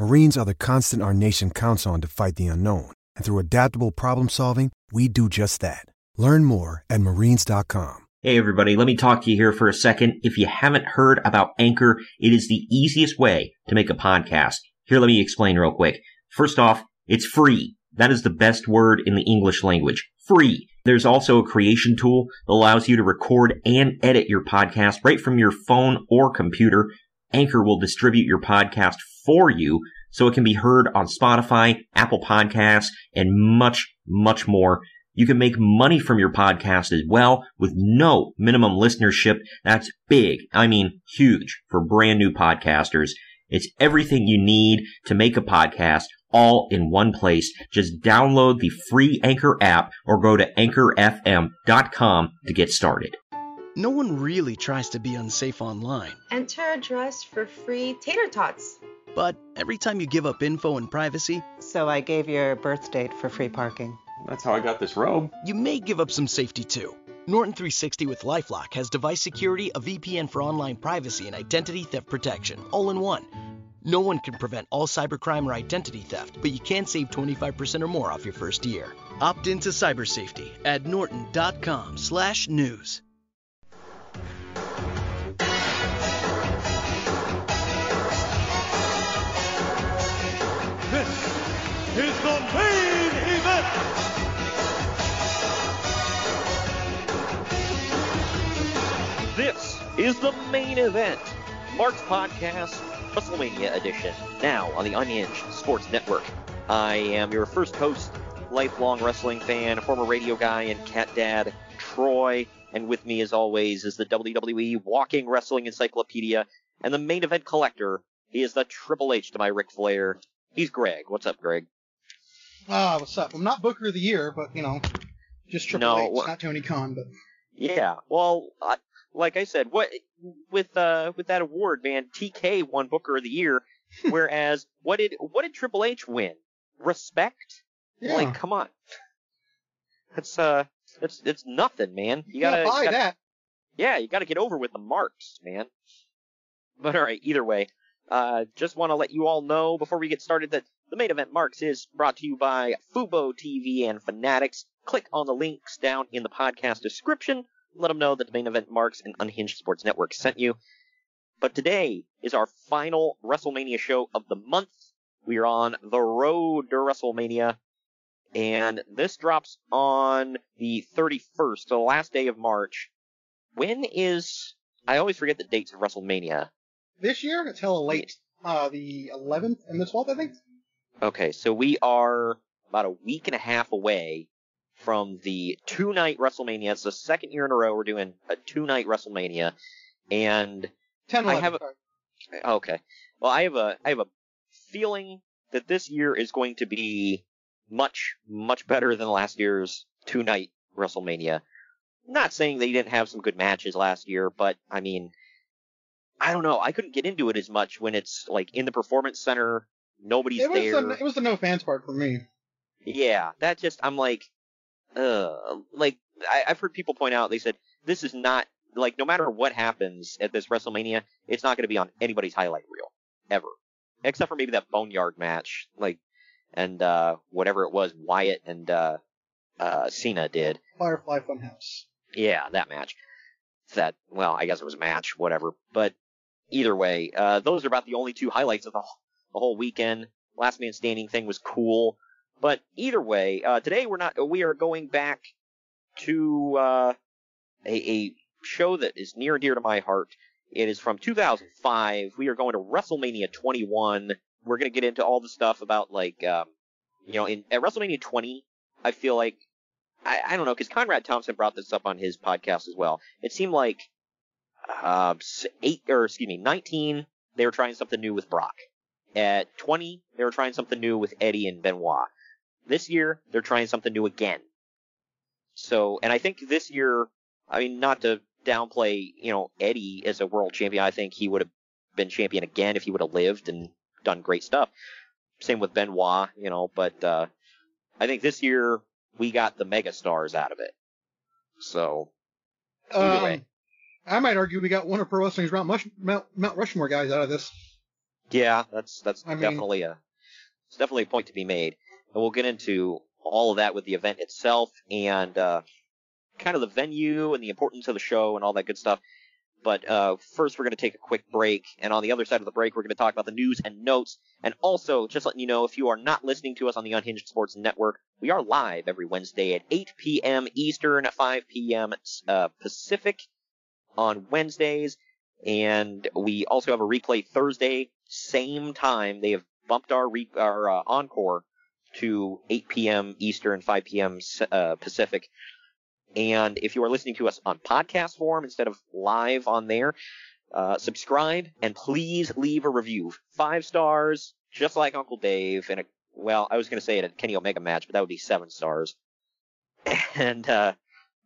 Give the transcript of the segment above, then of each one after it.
Marines are the constant our nation counts on to fight the unknown. And through adaptable problem solving, we do just that. Learn more at marines.com. Hey everybody, let me talk to you here for a second. If you haven't heard about Anchor, it is the easiest way to make a podcast. Here, let me explain real quick. First off, it's free. That is the best word in the English language. Free. There's also a creation tool that allows you to record and edit your podcast right from your phone or computer. Anchor will distribute your podcast for you so it can be heard on Spotify, Apple Podcasts, and much, much more. You can make money from your podcast as well with no minimum listenership. That's big. I mean, huge for brand new podcasters. It's everything you need to make a podcast all in one place. Just download the free Anchor app or go to anchorfm.com to get started. No one really tries to be unsafe online. Enter address for free tater tots. But every time you give up info and privacy, So I gave your birth date for free parking. That's how I got this robe. you may give up some safety too. Norton 360 with Lifelock has device security, a VPN for online privacy, and identity theft protection, all in one. No one can prevent all cybercrime or identity theft, but you can save 25% or more off your first year. Opt into cyber safety at norton.com/news. This is the main event. This is the main event. Mark's Podcast, WrestleMania edition, now on the Unhinged Sports Network. I am your first host, lifelong wrestling fan, former radio guy, and cat dad, Troy. And with me, as always, is the WWE Walking Wrestling Encyclopedia and the main event collector. He is the Triple H to my Ric Flair. He's Greg. What's up, Greg? Ah, what's up? I'm not Booker of the Year, but you know, just Triple No, H, not Tony Khan. But Yeah, well, I, like I said, what with uh with that award, man, TK won Booker of the Year, whereas what did what did Triple H win? Respect? yeah, Like, come on, it's uh, it's it's nothing, man. You you gotta, gotta buy you gotta- that. yeah, you gotta get over with the marks, man. But all right, either way, uh, just want to let you all know before we get started that the main event marks is brought to you by Fubo TV and Fanatics. Click on the links down in the podcast description. Let them know that the main event marks and Unhinged Sports Network sent you. But today is our final WrestleMania show of the month. We are on the road to WrestleMania. And this drops on the 31st, so the last day of March. When is, I always forget the dates of WrestleMania. This year it's hella late. Uh, the 11th and the 12th, I think. Okay, so we are about a week and a half away from the two night WrestleMania. It's the second year in a row we're doing a two night WrestleMania. And 10, I have a- sorry. okay. Well I have a I have a feeling that this year is going to be much, much better than last year's two night WrestleMania. Not saying they didn't have some good matches last year, but I mean I don't know. I couldn't get into it as much when it's like in the performance center, nobody's It was there. the it was the no fans part for me. Yeah, that just I'm like, uh, like I, I've heard people point out. They said this is not like no matter what happens at this WrestleMania, it's not going to be on anybody's highlight reel ever, except for maybe that Boneyard match, like, and uh, whatever it was Wyatt and uh, uh, Cena did. Firefly Funhouse. Yeah, that match. That well, I guess it was a match, whatever. But either way, uh, those are about the only two highlights of the, the whole weekend. Last man standing thing was cool, but either way, uh, today we're not. We are going back to uh, a, a show that is near and dear to my heart. It is from 2005. We are going to WrestleMania 21. We're to get into all the stuff about like, um, you know, in at WrestleMania 20, I feel like I, I don't know because Conrad Thompson brought this up on his podcast as well. It seemed like uh, eight or excuse me, 19 they were trying something new with Brock. At 20 they were trying something new with Eddie and Benoit. This year they're trying something new again. So, and I think this year, I mean, not to downplay, you know, Eddie as a world champion. I think he would have been champion again if he would have lived and done great stuff. Same with Benoit, you know, but uh, I think this year we got the mega stars out of it. So, Um. I might argue we got one of Pro Wrestling's Mount, Mush, Mount, Mount Rushmore guys out of this. Yeah, that's that's I mean- definitely a it's definitely a point to be made. And we'll get into all of that with the event itself and uh, kind of the venue and the importance of the show and all that good stuff. But uh, first, we're going to take a quick break, and on the other side of the break, we're going to talk about the news and notes. And also, just letting you know, if you are not listening to us on the Unhinged Sports Network, we are live every Wednesday at 8 p.m. Eastern, 5 p.m. Uh, Pacific on Wednesdays, and we also have a replay Thursday, same time. They have bumped our re- our uh, encore to 8 p.m. Eastern, 5 p.m. Uh, Pacific. And if you are listening to us on podcast form instead of live on there, uh, subscribe and please leave a review. Five stars, just like Uncle Dave. And a, well, I was going to say it at Kenny Omega match, but that would be seven stars. And uh,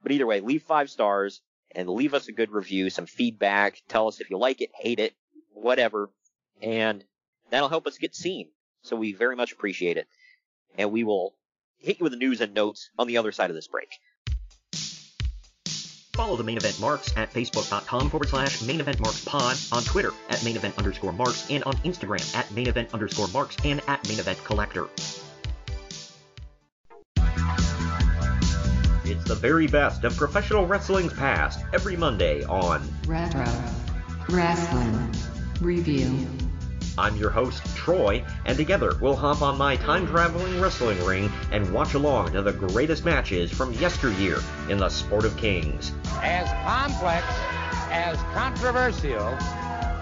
but either way, leave five stars and leave us a good review, some feedback. Tell us if you like it, hate it, whatever, and that'll help us get seen. So we very much appreciate it. And we will hit you with the news and notes on the other side of this break. Follow the main event marks at facebook.com forward slash main event marks pod, on Twitter at main event underscore marks, and on Instagram at main event underscore marks and at main event collector. It's the very best of professional wrestling's past every Monday on Retro Wrestling Review. I'm your host, Troy, and together we'll hop on my time traveling wrestling ring and watch along to the greatest matches from yesteryear in the sport of kings. as complex, as controversial,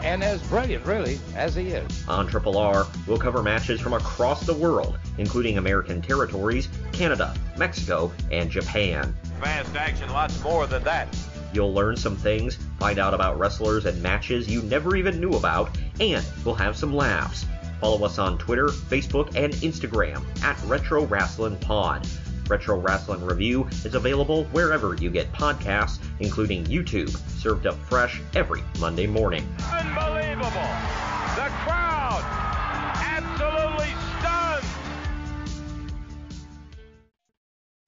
and as brilliant, really, as he is. On Triple R, we'll cover matches from across the world, including American territories, Canada, Mexico, and Japan. Fast action, lots more than that. You'll learn some things, find out about wrestlers and matches you never even knew about, and we'll have some laughs. Follow us on Twitter, Facebook, and Instagram at Retro Wrestling Pod. Retro Wrestling Review is available wherever you get podcasts, including YouTube, served up fresh every Monday morning. Unbelievable! The crowd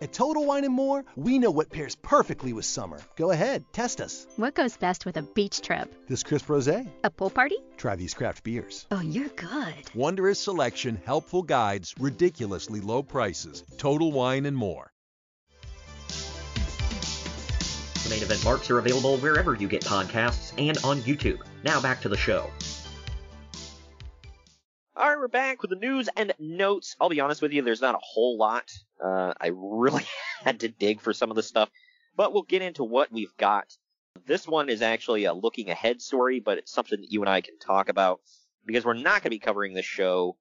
At Total Wine & More, we know what pairs perfectly with summer. Go ahead, test us. What goes best with a beach trip? This crisp rosé. A pool party? Try these craft beers. Oh, you're good. Wondrous selection, helpful guides, ridiculously low prices. Total Wine and More. The main event marks are available wherever you get podcasts and on YouTube. Now back to the show. All right, we're back with the news and notes. I'll be honest with you, there's not a whole lot. Uh, I really had to dig for some of the stuff, but we'll get into what we've got. This one is actually a looking ahead story, but it's something that you and I can talk about because we're not going to be covering this show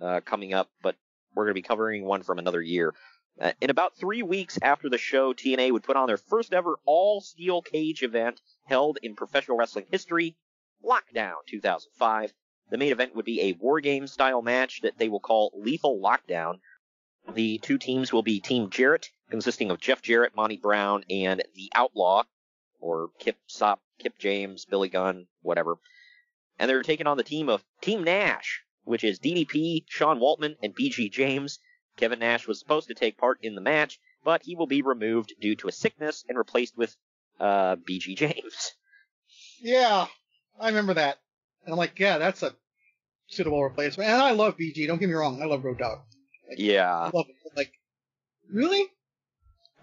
uh, coming up, but we're going to be covering one from another year. Uh, in about three weeks after the show, TNA would put on their first ever all steel cage event held in professional wrestling history, Lockdown 2005. The main event would be a war game style match that they will call Lethal Lockdown. The two teams will be Team Jarrett, consisting of Jeff Jarrett, Monty Brown, and the Outlaw, or Kip Sop, Kip James, Billy Gunn, whatever. And they're taking on the team of Team Nash, which is DDP, Sean Waltman, and BG James. Kevin Nash was supposed to take part in the match, but he will be removed due to a sickness and replaced with uh, BG James. Yeah, I remember that. And I'm like, yeah, that's a suitable replacement. And I love BG. Don't get me wrong, I love Road Dogg. Yeah, I love it. Like, really?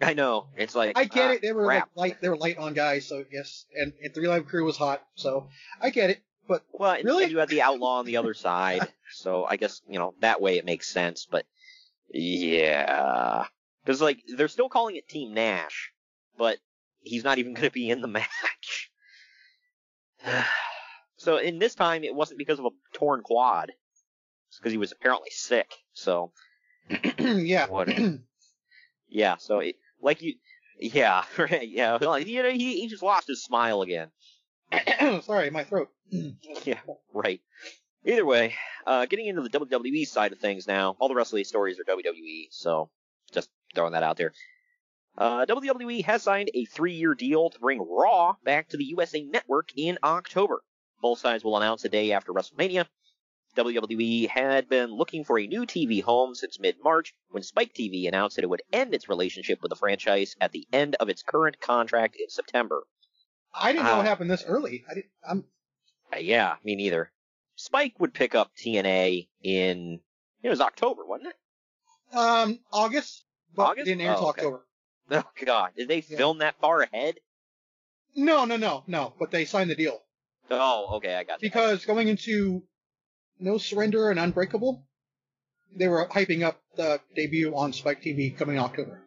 I know. It's like I get ah, it. They were crap. like light. They were light on guys, so yes. And, and Three Live Crew was hot, so I get it. But Well, Really? you had the outlaw on the other side, so I guess you know that way it makes sense. But yeah, because like they're still calling it Team Nash, but he's not even going to be in the match. so in this time, it wasn't because of a torn quad. It's because he was apparently sick. So yeah. what? yeah. So it, like you, yeah, right, yeah. You know, he he just lost his smile again. Sorry, my throat. Yeah, right. Either way, uh, getting into the WWE side of things now, all the rest of these stories are WWE, so just throwing that out there. Uh, WWE has signed a three-year deal to bring Raw back to the USA Network in October. Both sides will announce a day after WrestleMania. WWE had been looking for a new TV home since mid-March when Spike TV announced that it would end its relationship with the franchise at the end of its current contract in September. I didn't know Uh, it happened this early. I didn't, I'm, Uh, yeah, me neither. Spike would pick up TNA in it was October, wasn't it? um, August, August? it didn't air until Oh, okay. October. Oh God, did they Yeah. film that far ahead? No, no, no, no. But they signed the deal Oh, okay, I got you. because going into No Surrender and Unbreakable, they were hyping up the debut on Spike TV coming October.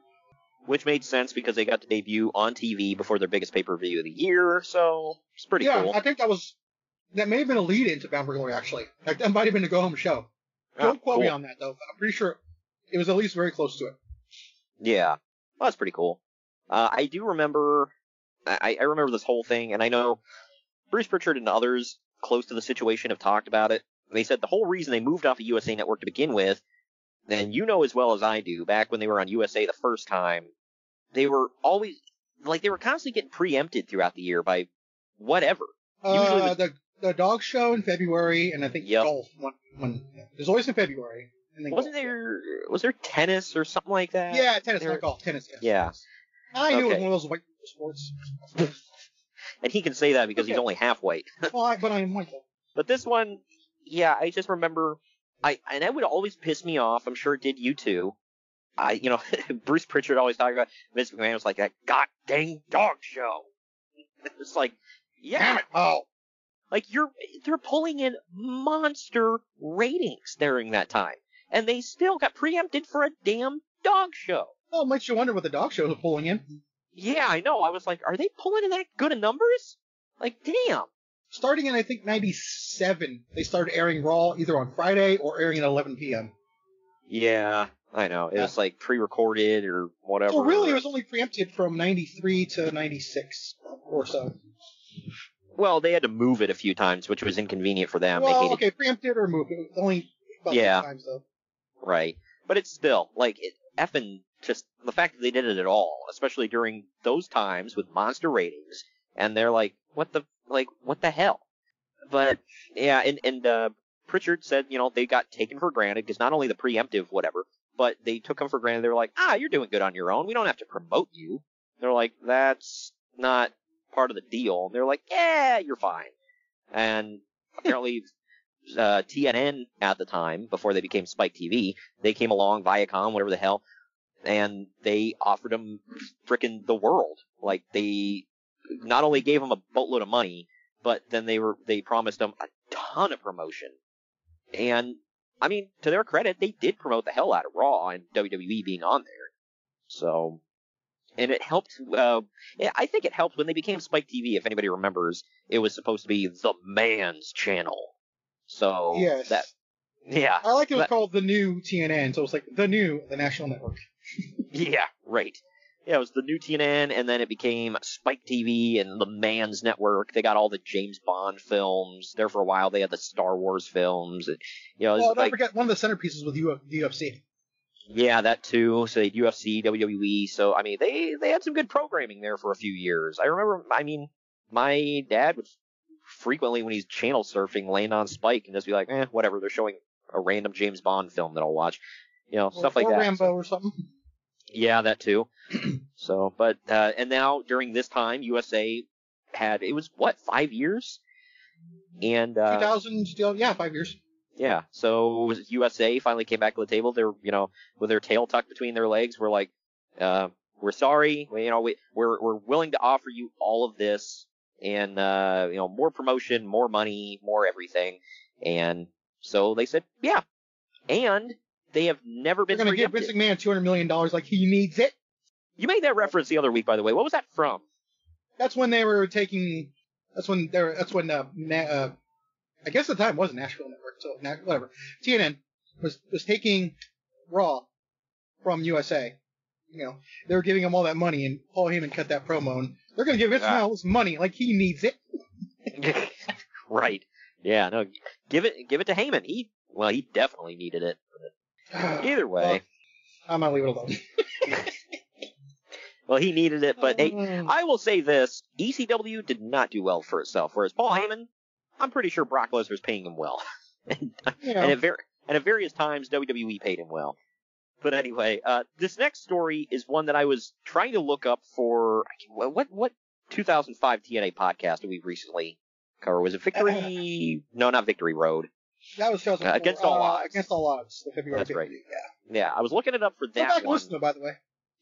Which made sense because they got the debut on TV before their biggest pay per view of the year, so it's pretty yeah, cool. Yeah, I think that was that may have been a lead into Bound for Glory actually. Like, that might have been a go home show. Ah, Don't quote me on that though, but I'm pretty sure it was at least very close to it. Yeah, well, that's pretty cool. Uh, I do remember, I, I remember this whole thing, and I know Bruce Pritchard and others close to the situation have talked about it. They said the whole reason they moved off of USA Network to begin with, and you know as well as I do, back when they were on USA the first time, they were always like they were constantly getting preempted throughout the year by whatever. Usually Uh, was- the the dog show in February, and I think Yep. golf. When, when there's always in February, Wasn't golf. there was there tennis or something like that? Yeah, tennis, There- not golf. Tennis. Yes. Yeah. I knew it was one of those white sports. And he can say that because he's only half white. well, I, but I'm Michael. But this one, yeah, I just remember, I and that would always piss me off. I'm sure it did you too. I, you know, Bruce Pritchard always talking about Vince McMahon was like that god dang dog show. It's like, yeah, oh, like you're they're pulling in monster ratings during that time, and they still got preempted for a damn dog show. Well, it makes you wonder what the dog show is pulling in. Yeah, I know. I was like, are they pulling in that good of numbers? Like, damn. Starting in I think '97, they started airing Raw either on Friday or airing at 11 p.m. Yeah, I know. It was like pre-recorded or whatever. So really, it was only preempted from '93 to '96 or so. Well, they had to move it a few times, which was inconvenient for them. well, hated, okay, preempted or moved. It was only about Yeah. six times though. right? But it's still like it, effing just the fact that they did it at all, especially during those times with monster ratings, and they're like, what the like, what the hell? But yeah, and and uh, Pritchard said, you know, they got taken for granted because not only the preemptive whatever, but they took them for granted. They were like, ah, you're doing good on your own. We don't have to promote you. They're like, that's not part of the deal. And they're like, yeah, you're fine. And apparently, uh, TNN at the time, before they became Spike TV, they came along, Viacom, whatever the hell, and they offered him frickin' the world. Like they not only gave him a boatload of money, but then they were they promised him a ton of promotion. And I mean, to their credit, they did promote the hell out of Raw and WWE being on there. So, and it helped. Uh, I think it helped when they became Spike TV. If anybody remembers, it was supposed to be the man's channel. So Yes. that yeah, I like it was that- called the new TNN, so it was like the new the national network. Yeah, right. Yeah, it was the new TNN, and then it became Spike TV and the Man's Network. They got all the James Bond films. There for a while, they had the Star Wars films. And, you know, Well, don't like, forget one of the centerpieces with the UFC. yeah, that too. So they had UFC, WWE. So I mean, they they had some good programming there for a few years. I remember. I mean, my dad would frequently when he's channel surfing land on Spike and just be like, eh, whatever. They're showing a random James Bond film that I'll watch. You know, Or, stuff like or that. Rambo or something. Yeah, that too. so, but uh, and now during this time, USA had it was what five years, and uh, 2000, still, yeah, five years. yeah, so USA finally came back to the table. They're you know with their tail tucked between their legs. We're like, uh, we're sorry, we, you know, we, we're we're willing to offer you all of this and uh, you know more promotion, more money, more everything, and so they said yeah, and they have never been. They're going to give. Vince McMahon $200 million like he needs it. You made that reference the other week, by the way. What was that from? that's when they were taking. That's when they were. That's when uh, Na- uh I guess at the time was Nashville Network, so na- whatever. TNN was was taking Raw from USA. You know, they were giving him all that money, and Paul Heyman cut that promo, and they're gonna give Vince money like he needs it. right. Yeah. No. Give it. Give it to Heyman. He. Well, he definitely needed it. Either way. I'm gonna leave it alone. Well, he needed it, but hey, Mm. I will say this: ECW did not do well for itself. Whereas Paul Heyman, I'm pretty sure Brock Lesnar's paying him well, and, Yeah. and at ver- and at various times WWE paid him well. But anyway, uh, this next story is one that I was trying to look up for what what, what 2005 TNA podcast did we recently cover? Was it Victory? no, not Victory Road. That was 2004, Uh, Against All uh, Odds. Against all odds. The February That's right. Yeah. Yeah, I was looking it up for Go that back one. listen to by the way.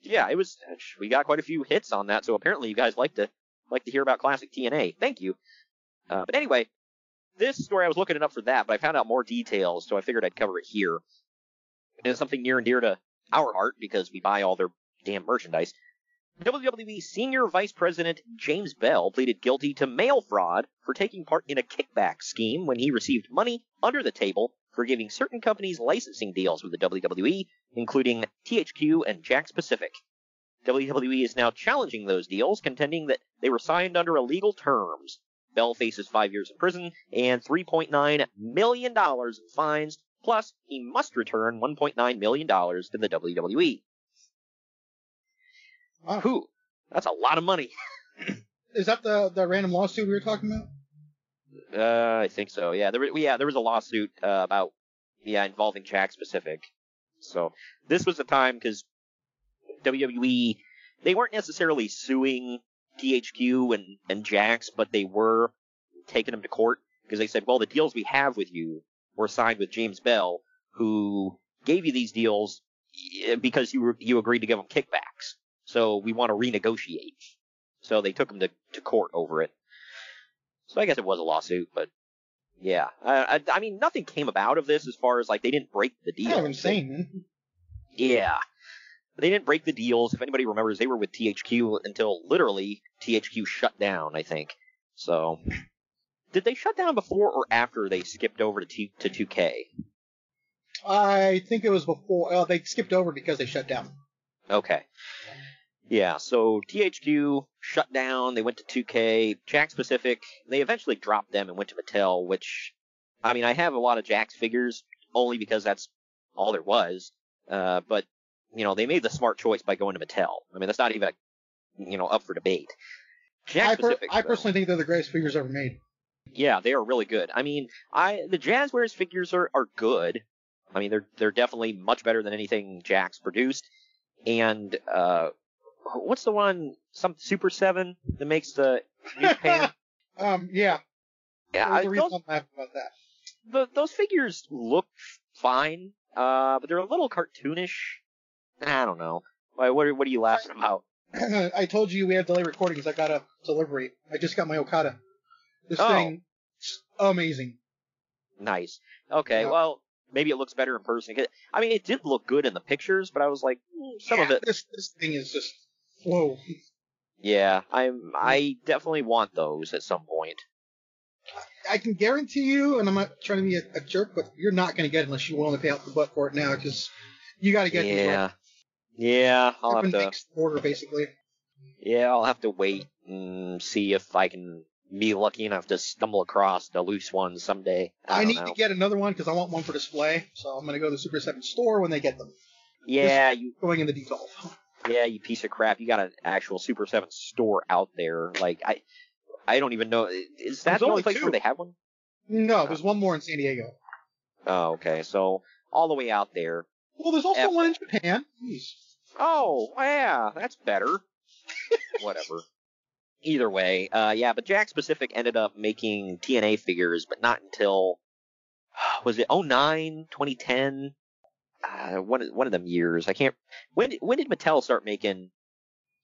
yeah, it was. We got quite a few hits on that, so apparently you guys like to like to hear about classic TNA. Thank you. Uh, but anyway, this story I was looking it up for that, but I found out more details, so I figured I'd cover it here. And it's something near and dear to our heart because we buy all their damn merchandise. WWE Senior Vice President James Bell pleaded guilty to mail fraud for taking part in a kickback scheme when he received money under the table for giving certain companies licensing deals with the WWE, including THQ and Jakks Pacific. WWE is now challenging those deals, contending that they were signed under illegal terms. Bell faces five years in prison and $3.9 million in fines, plus he must return $1.9 million to the WWE. Wow. Who? That's a lot of money. Is that the the random lawsuit we were talking about? Uh, I think so. Yeah, there was, yeah, there was a lawsuit uh, about yeah involving Jakks Pacific. So this was the time because WWE they weren't necessarily suing THQ and and Jakks, but they were taking them to court because they said, well, the deals we have with you were signed with James Bell, who gave you these deals eh, because you were, you agreed to give them kickbacks. So we want to renegotiate. So they took him to, to court over it. So I guess it was a lawsuit, but yeah, I, I, I mean nothing came about of this as far as like they didn't break the deal. Of insane. Yeah. They didn't break the deals. If anybody remembers, they were with THQ until literally THQ shut down, I think. So, did they shut down before or after they skipped over to T- to 2K? I think it was before. Uh, they skipped over because they shut down. Okay. Yeah, so THQ shut down, they went to 2K, Jakks Pacific, they eventually dropped them and went to Mattel, which, I mean, I have a lot of Jakks figures, only because that's all there was, uh, but, you know, they made the smart choice by going to Mattel. I mean, that's not even, you know, up for debate. Jakks I, per- Pacific, I personally think they're the greatest figures ever made. yeah, they are really good. I mean, I the Jazwares figures are, are good. I mean, they're they're definitely much better than anything Jakks produced. And uh, what's the one? Some Super Seven that makes the New Japan. Um, yeah. yeah, I, those, about that. the, those figures look fine, uh, but they're a little cartoonish. I don't know. Why? What are, what are you laughing about? I told you we had delay recordings. I got a delivery. I just got my Okada. This Oh. thing, amazing. Nice. Okay, Yeah. well, maybe it looks better in person. I mean, it did look good in the pictures, but I was like, mm, some of it This this thing is just whoa. Yeah, I'm. I definitely want those at some point. I can guarantee you, and I'm not trying to be a, a jerk, but you're not going to get it unless you're willing to pay out the butt for it now, because you got to get these Yeah, yeah. I'll up have to. next order, basically. Yeah, I'll have to wait and see if I can be lucky enough to stumble across the loose ones someday. I, I, need know. to get another one because I want one for display. So I'm going to go to the Super 7 store when they get them. Yeah, you. Going in the detail. Yeah, you piece of crap. You got an actual Super Seven store out there. Like I, I don't even know. Is that There's the only place two. where they have one? No, there's one more in San Diego. Oh, okay. So all the way out there. Well, there's also F- one in Japan. Jeez. Oh, yeah, that's better. Whatever. Either way, uh, yeah, but Jakks Pacific ended up making TNA figures, but not until, was it 09, 2010? Uh, one, of- one of them years. I can't, when, did- when did Mattel start making,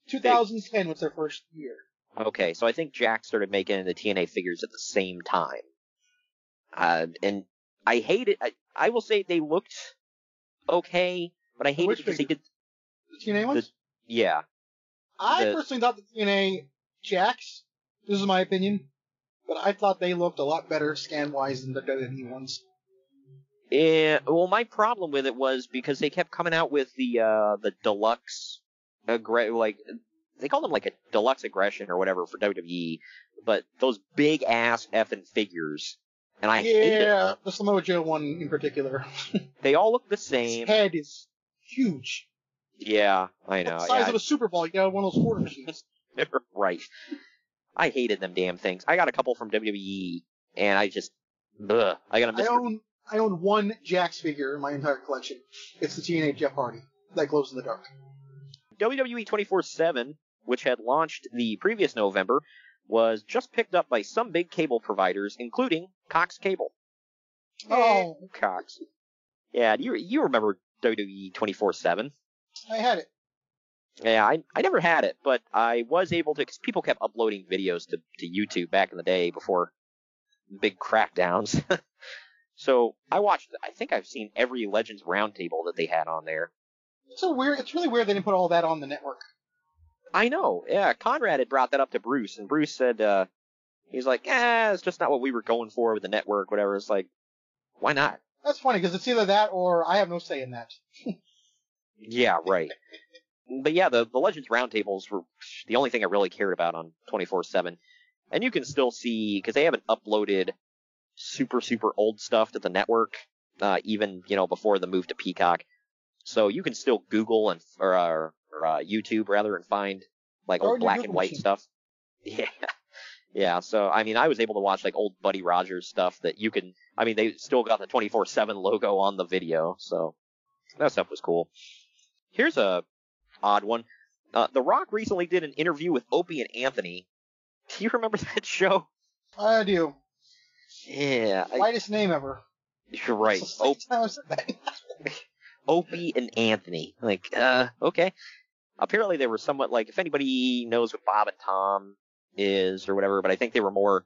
2010 was their first year. okay, so I think Jakks started making the TNA figures at the same time. Uh, and I hate it. I, I will say they looked okay, but I hate Which it because they did, The TNA ones? yeah. I the- personally thought the TNA Jakks. This is my opinion, but I thought they looked a lot better scan wise than the WWE ones. Well, my problem with it was because they kept coming out with the uh the deluxe, aggre- like they called them like a deluxe aggression or whatever for WWE, but those big ass effing figures, and I hate yeah, the Samoa Joe one in particular. They all look the same. His head is huge. Yeah, I know. the size yeah, of a Super Bowl. You got one of those quarter machines. right. I hated them damn things. I got a couple from WWE, and I just, ugh, I got a. Mr. own I own one Jakks figure in my entire collection. It's the TNA Jeff Hardy that glows in the dark. WWE 24/7, which had launched the previous November, was just picked up by some big cable providers, including Cox Cable. Oh, Cox. Yeah, you you remember WWE 24/7? I had it. Yeah, I I never had it, but I was able to. Cause people kept uploading videos to to YouTube back in the day before big crackdowns. so I watched. I think I've seen every Legends Roundtable that they had on there. It's so weird. It's really weird they didn't put all that on the network. I know. Yeah, Conrad had brought that up to Bruce, and Bruce said uh he's like, eh, it's just not what we were going for with the network, whatever. It's like, why not? That's funny because it's either that or I have no say in that. Yeah, right. but yeah, the the Legends Roundtables were the only thing I really cared about on 24/7, and you can still see because they haven't uploaded super super old stuff to the network, uh, even you know before the move to Peacock. So you can still Google and or, uh, or uh, YouTube rather and find like old black Google and white machine. stuff. Yeah. Yeah, so I mean, I was able to watch like old Buddy Rogers stuff that you can. I mean, they still got the 24/7 logo on the video, so that stuff was cool. Here's a odd one. Uh, the Rock recently did an interview with Opie and Anthony. Do you remember that show? I do. Yeah, I, Whitest name ever. you're right. It's Op- second time I've said that. Opie and Anthony. Like, uh, okay. Apparently they were somewhat like, if anybody knows what Bob and Tom is or whatever, but I think they were more,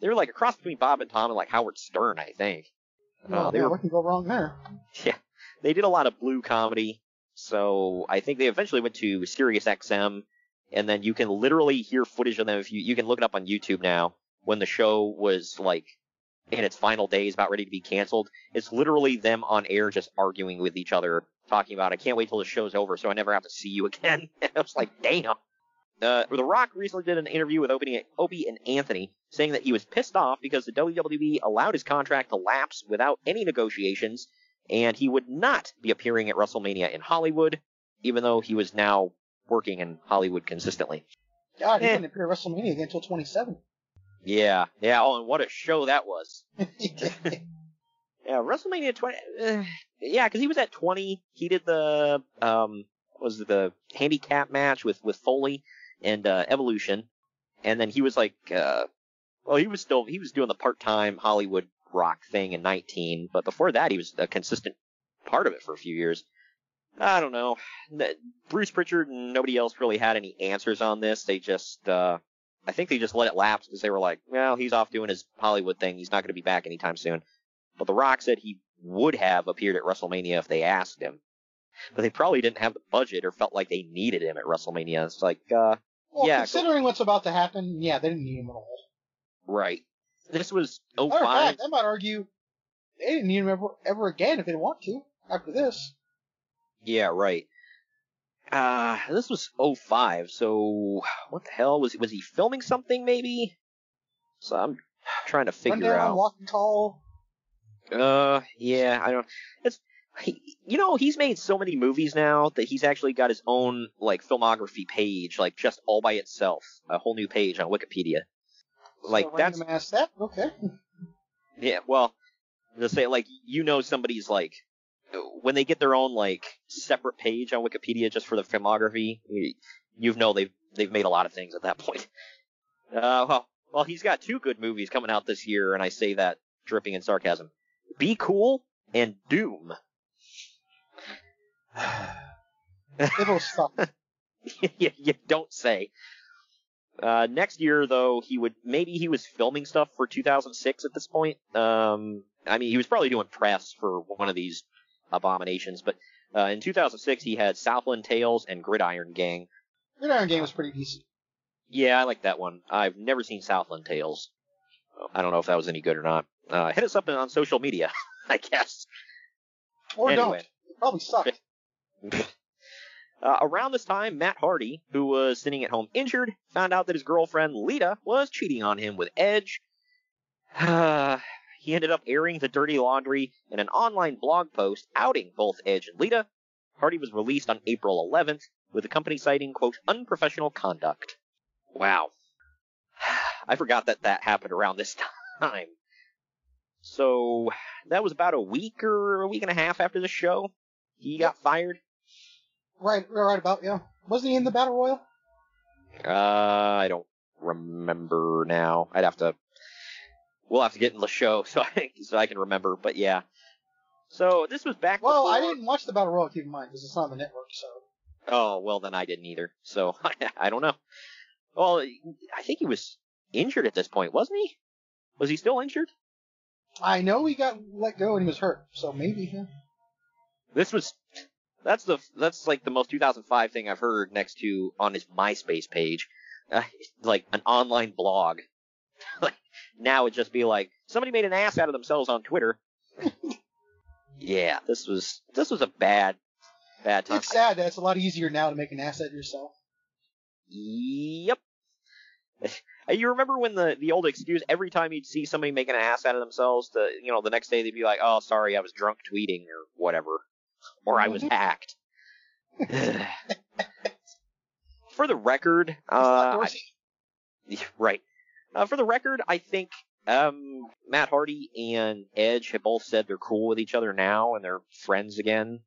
they were like a cross between Bob and Tom and like Howard Stern, I think. No, Uh, they yeah, were what can go wrong there? Yeah, they did a lot of blue comedy. So I think they eventually went to Sirius XM, and then you can literally hear footage of them if you you can look it up on YouTube now. When the show was like in its final days, about ready to be canceled, it's literally them on air just arguing with each other, talking about I can't wait till the show's over so I never have to see you again. And I was like, damn. Uh, the Rock recently did an interview with Opie, Opie and Anthony, saying that he was pissed off because the WWE allowed his contract to lapse without any negotiations, and he would not be appearing at WrestleMania in Hollywood, even though he was now working in Hollywood consistently. God, he Eh. didn't appear at WrestleMania again until 27. Yeah, yeah. Oh, and what a show that was. Yeah, WrestleMania 20. Uh, yeah, because he was at 20. He did the um, was it, the handicap match with with Foley and uh, Evolution, and then he was like, uh, well, he was still he was doing the part time Hollywood rock thing in 19, but before that he was a consistent part of it for a few years. I don't know. Bruce Pritchard and nobody else really had any answers on this. They just, uh, I think they just let it lapse because they were like, well, he's off doing his Hollywood thing. He's not going to be back anytime soon. But The Rock said he would have appeared at WrestleMania if they asked him. But they probably didn't have the budget or felt like they needed him at WrestleMania. It's like, uh, Well, yeah, considering what's about to happen, yeah, they didn't need him at all. right. This was Matter of 05. fact, I might argue they didn't need him ever, ever again if they didn't want to after this. Yeah, right. Uh, this was 05, so what the hell was was he filming something maybe? So I'm trying to figure out. walking tall. Uh, yeah, I don't. It's he, you know he's made so many movies now that he's actually got his own like filmography page, like just all by itself, a whole new page on Wikipedia. Like so that's ass that. Okay. yeah. Well, to say like you know somebody's like when they get their own like separate page on Wikipedia just for the filmography, you, know they've they've made a lot of things at that point. Uh, well, well, he's got two good movies coming out this year, and I say that dripping in sarcasm. Be Cool and Doom. Both suck. you, you don't say. Uh, next year, though, he would maybe he was filming stuff for 2006 at this point. Um, I mean, he was probably doing press for one of these abominations, but uh, in 2006 he had Southland Tales and Gridiron Gang. Gridiron Gang was pretty decent. Yeah, I like that one. I've never seen Southland Tales. I don't know if that was any good or not. Uh, hit us up on social media, I guess. Or Anyway. don't. It probably sucked. Uh, around this time, Matt Hardy, who was sitting at home injured, found out that his girlfriend Lita was cheating on him with Edge. he ended up airing the dirty laundry in an online blog post outing both Edge and Lita. Hardy was released on April 11th, with the company citing, quote, unprofessional conduct. Wow. I forgot that that happened around this time. So, that was about a week or a week and a half after the show. He got fired. Right, right about yeah. Wasn't he in the battle royal? Uh, I don't remember now. I'd have to. We'll have to get in the show so I so I can remember. But yeah. So this was back. Well, I didn't watch the battle royal. Keep in mind because it's not on the network. So Oh well, then I didn't either. So I don't know. Well, I think he was injured at this point, wasn't he? Was he still injured? I know he got let go and he was hurt. So maybe. Yeah. This was. That's the that's like the most 2005 thing I've heard next to on his MySpace page, uh, like an online blog. Now it'd just be like somebody made an ass out of themselves on Twitter. yeah, this was this was a bad bad time. It's sad that it's a lot easier now to make an ass out of yourself. Yep. You remember when the the old excuse every time you'd see somebody make an ass out of themselves, the you know the next day they'd be like, "Oh, sorry, I was drunk tweeting or whatever, or I was hacked." For the record, uh, I- right. Uh, for the record, I think um, Matt Hardy and Edge have both said they're cool with each other now and they're friends again.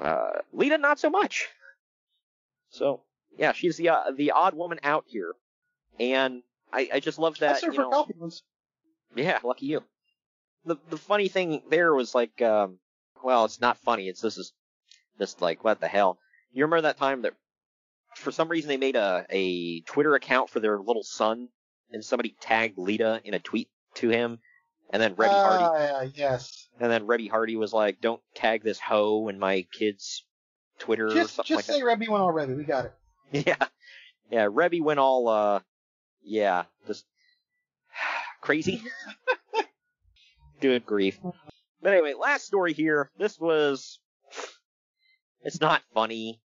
Uh, Lita, not so much. So yeah, she's the uh, the odd woman out here, and I, I just love that. That's her you for know, compliments. yeah, lucky you. The the funny thing there was like, um, well, it's not funny. It's this is just like what the hell. You remember that time that for some reason they made a a Twitter account for their little son, and somebody tagged Lita in a tweet to him, and then Reby Hardy Ah, yes. and then Reby Hardy was like, "Don't tag this hoe in my kid's Twitter or Just just like say Reby went all Reby. We got it. Yeah, yeah. Reby went all, uh, yeah, just crazy. Good grief. But anyway, last story here. This was. It's not funny.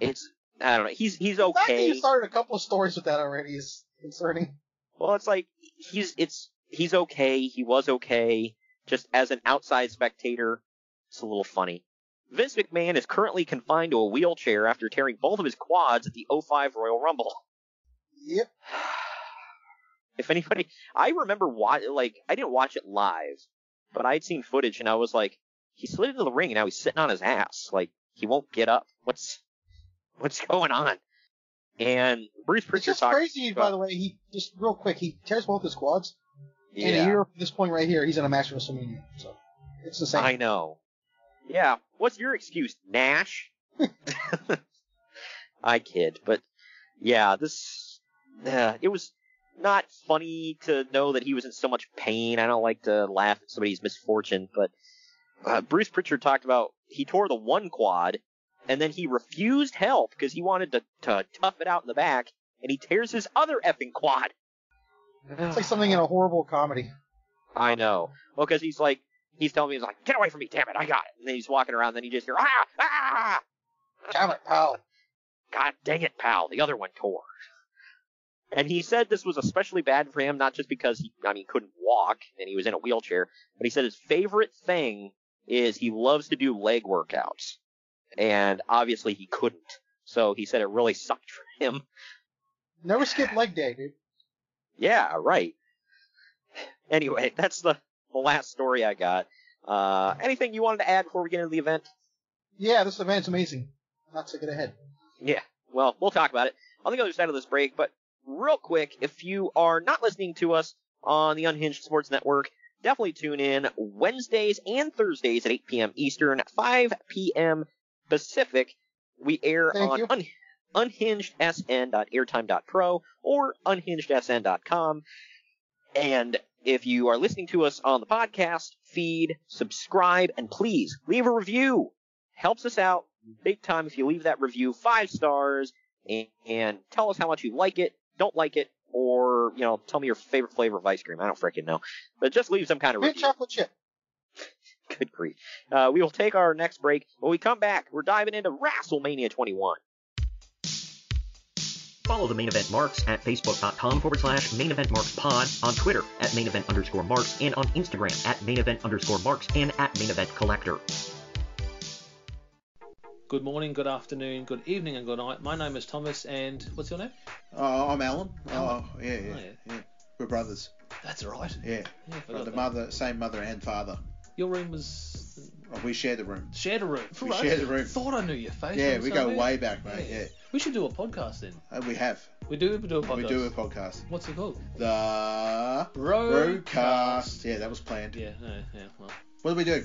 It's I don't know. He's he's The fact that okay. you started a couple of stories with that already is concerning. Well, it's like he's it's he's okay. He was okay. Just as an outside spectator, it's a little funny. Vince McMahon is currently confined to a wheelchair after tearing both of his quads at the 05 Royal Rumble. Yep. If anybody, I remember wa like I didn't watch it live, but I'd seen footage and I was like, he slid into the ring and now he's sitting on his ass, like he won't get up. What's what's going on? And Bruce It's Pritchard just talked crazy, by the way. He just real quick. He tears both his quads, and Yeah. a year from this point right here, he's in a match at WrestleMania. So it's the same. I know. Yeah. What's your excuse, Nash? I kid, but yeah, this uh, it was not funny to know that he was in so much pain. I don't like to laugh at somebody's misfortune, but uh, Bruce Pritchard talked about he tore the one quad and then he refused help because he wanted to, to tough it out in the back, and he tears his other effing quad. It's like something in a horrible comedy. I know. Well, because he's like, he's telling me, he's like, get away from me, damn it, I got it. And then he's walking around, and then you just hear, ah, ah! Damn it, pal. God dang it, pal, the other one tore. And he said this was especially bad for him, not just because he, I mean, couldn't walk and he was in a wheelchair, but he said his favorite thing is he loves to do leg workouts. And obviously he couldn't. So he said it really sucked for him. Never skip leg day, dude. Yeah, right. Anyway, that's the, the last story I got. Uh, anything you wanted to add before we get into the event? Yeah, this event's amazing. Not to get ahead. Yeah. Well, we'll talk about it on the other side of this break. But real quick, if you are not listening to us on the Unhinged Sports Network, definitely tune in Wednesdays and Thursdays at 8 p.m. Eastern, 5 p.m. Pacific. We air Thank on un- unhingedsn.airtime.pro or unhingedsn.com. And if you are listening to us on the podcast feed, subscribe and please leave a review. Helps us out big time if you leave that review five stars and, and tell us how much you like it. don't like it, or you know, tell me your favorite flavor of ice cream. I don't freaking know, but just leave some kind of Mint review. chocolate chip. Good grief. Uh, we will take our next break. When we come back, we're diving into WrestleMania 21. Follow the main event marks at facebook.com forward slash main event marks pod, on Twitter at main event underscore marks, and on Instagram at main event underscore marks and at main event collector. Good morning, good afternoon, good evening, and good night. My name is Thomas, and what's your name? Oh, I'm Alan. Alan. Oh, yeah, yeah, Oh, yeah. yeah. We're brothers. That's right. Yeah. Yeah, I Got forgot the that. mother, same mother and father. Your room was Oh, we share the room. shared a room. We Right. share the room. Thought I knew your face. Yeah, we go somewhere. way back, mate. Yeah. We should do a podcast then. Uh, we have. We do. We do a podcast. We do a podcast. What's it called? The Roadcast. Roadcast. Yeah, that was planned. Yeah. Yeah. yeah well. What do we do?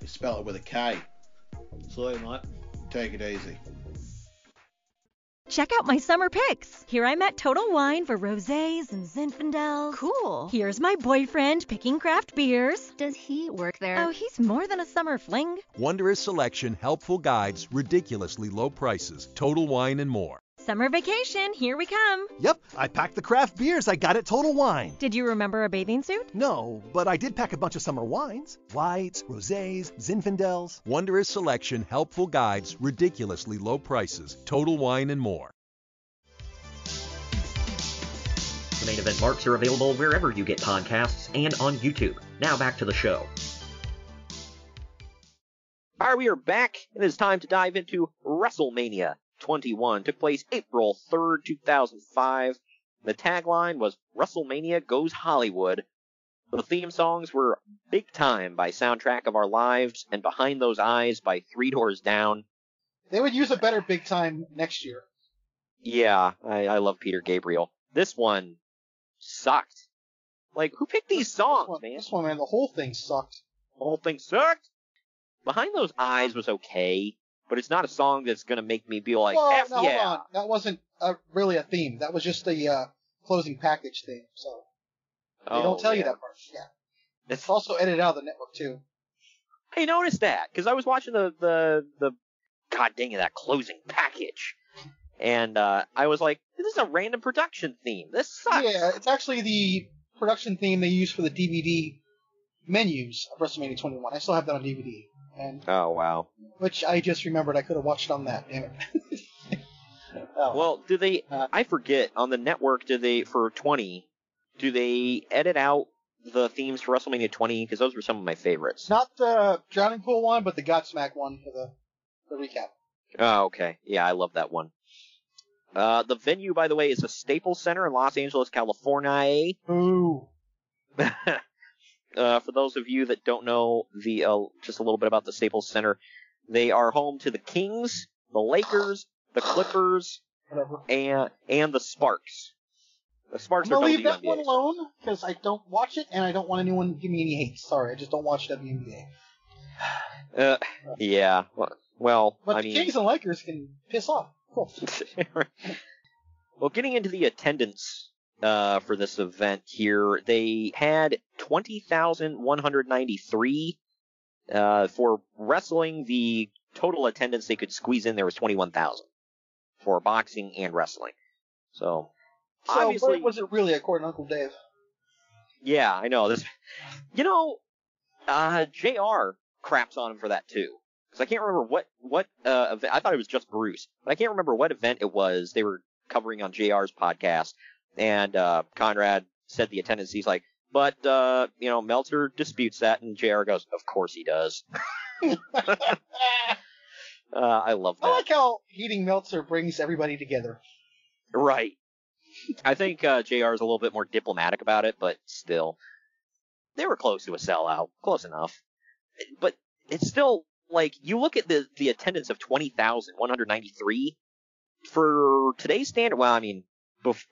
We spell it with a K. Sorry, mate. Take it easy. Check out my summer pics. Here I'm at Total Wine for rosés and Zinfandels. Cool. Here's my boyfriend picking craft beers. Does he work there? Oh, he's more than a summer fling. Wondrous selection, helpful guides, ridiculously low prices, total wine and more. Summer vacation, here we come. Yep, I packed the craft beers I got at Total Wine. Did you remember a bathing suit? No, but I did pack a bunch of summer wines. Whites, rosés, Zinfandels. Wondrous selection, helpful guides, ridiculously low prices, total wine and more. The main event marks are available wherever you get podcasts and on YouTube. Now back to the show. All right, we are back. And It is time to dive into WrestleMania 21. Took place April 3rd, 2005. The tagline was WrestleMania Goes Hollywood. The theme songs were Big Time by Soundtrack of Our Lives and Behind Those Eyes by Three Doors Down. They would use a better big time next year. Yeah, I, I love Peter Gabriel. This one sucked. Like, who picked these songs, man? This one, man, the whole thing sucked. The whole thing sucked. Behind Those Eyes was okay, but it's not a song that's gonna make me be like, well, F no, yeah. hold on. That wasn't uh really a theme. That was just the uh, closing package theme. So they Oh, don't tell you that part. Yeah. It's also edited out of the network too. I noticed that because I was watching the the the god dang it that closing package, and uh, I was like, this is a random production theme. This sucks. Yeah, it's actually the production theme they use for the DVD menus of WrestleMania 21. I still have that on DVD, and Oh wow. which I just remembered I could have watched on that. Damn it. Oh. Well, do they? I forget on the network. Do they for 20? Do they edit out the themes for WrestleMania 20? Because those were some of my favorites. Not the Drowning Pool one, but the Godsmack one for the the recap. Oh, okay. Yeah, I love that one. Uh, the venue, by the way, is the Staples Center in Los Angeles, California. Ooh. uh, for those of you that don't know the uh, just a little bit about the Staples Center, they are home to the Kings, the Lakers, the Clippers, and and the Sparks. The Sparks I'm are gonna leave the that one alone because I don't watch it and I don't want anyone to give me any hate. Sorry, I just don't watch WNBA. Uh, yeah. Well, well But I the mean, Kings and Lakers can piss off. Cool. well, getting into the attendance uh, for this event here, they had 20,193 uh, for wrestling. The total attendance they could squeeze in there was 21,000 for boxing and wrestling. So, So obviously, was it really, according to Uncle Dave? yeah, I know this. You know, uh, Jr. craps on him for that too. Because I can't remember what what uh, event. I thought it was just Bruce, but I can't remember what event it was. They were covering on Jr's podcast, and uh, Conrad said the attendance. He's like, but uh, you know, Meltzer disputes that, and Jr. goes, of course he does. uh, I love that. I like how Heating Meltzer brings everybody together. Right. I think uh, JR is a little bit more diplomatic about it, but still, they were close to a sellout, close enough. But it's still like you look at the the attendance of twenty thousand one hundred ninety three for today's standard. Well, I mean,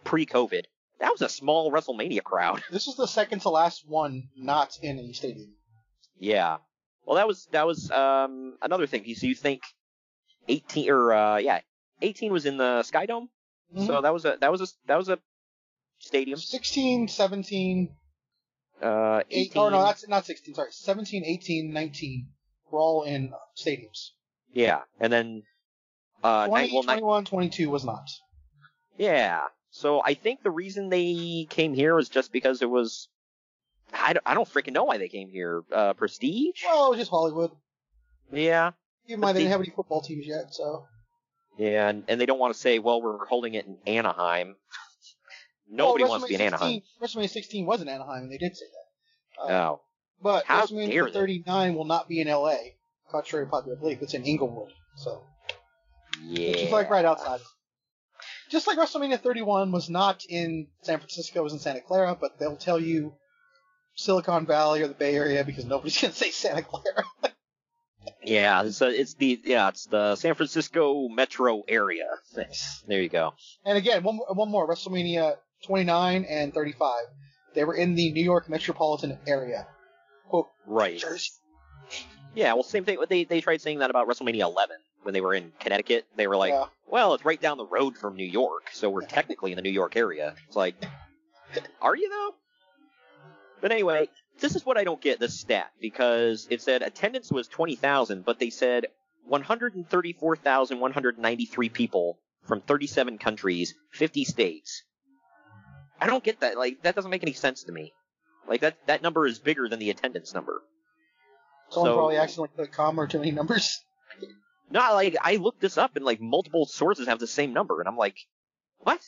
pre-COVID, that was a small WrestleMania crowd. This is the second to last one not in a stadium. Yeah. Well, that was that was um another thing. So you think 18 or uh yeah, 18 was in the Sky Dome. Mm-hmm. So that was a that was a that was a stadium. 16, 17, Uh, 18. eight, oh no, that's not 16, sorry. 17, 18, 19 were all in stadiums. Yeah, and then uh, 20, nine, well, nine, 21, 22 was not. yeah. So I think the reason they came here was just because it was. I don't, I don't freaking know why they came here. Uh, prestige? Well, it was just Hollywood. Yeah. Keep in mind, they didn't have any football teams yet, so. Yeah, and, and they don't want to say, well, we're holding it in Anaheim. Nobody well, wants to be in WrestleMania Anaheim. 16 WrestleMania 16 was in Anaheim, and they did say that. Uh, No. But How WrestleMania dare they. 39 will not be in LA, contrary to popular belief. It's in Inglewood, so. Yeah. Which is like right outside. Just like WrestleMania 31 was not in San Francisco, it was in Santa Clara, but they'll tell you Silicon Valley or the Bay Area because nobody's gonna say Santa Clara. Yeah, it's, uh, it's the yeah, it's the San Francisco metro area. There you go. and again, one more- one more WrestleMania 29 and 35. They were in the New York metropolitan area. Quote, Right. Yeah, well, same thing. They they tried saying that about WrestleMania 11 when they were in Connecticut. They were like, Yeah. well, it's right down the road from New York, so we're technically in the New York area. It's like, are you though? But anyway, this is what I don't get this stat because it said attendance was 20,000, but they said 134,193 people from 37 countries, 50 states. I don't get that. Like that doesn't make any sense to me. Like that that number is bigger than the attendance number. someone So- probably accidentally put a comma or too many numbers. Not like I looked this up and like multiple sources have the same number, and I'm like, what?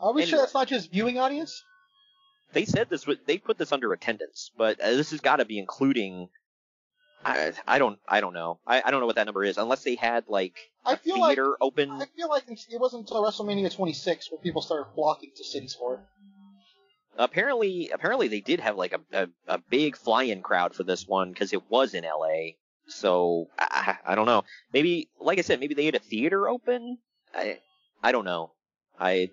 Are we And- sure that's not just viewing audience? They said this they put this under attendance, but uh, this has got to be including. I I don't I don't know I, I don't know what that number is unless they had like I a feel like theater open. I feel like it wasn't until WrestleMania 26 where people started flocking to cities for it. Apparently apparently they did have like a a, a big fly-in crowd for this one because it was in L.A. So I, I don't know. Maybe like I said, maybe they had a theater open. I I don't know. I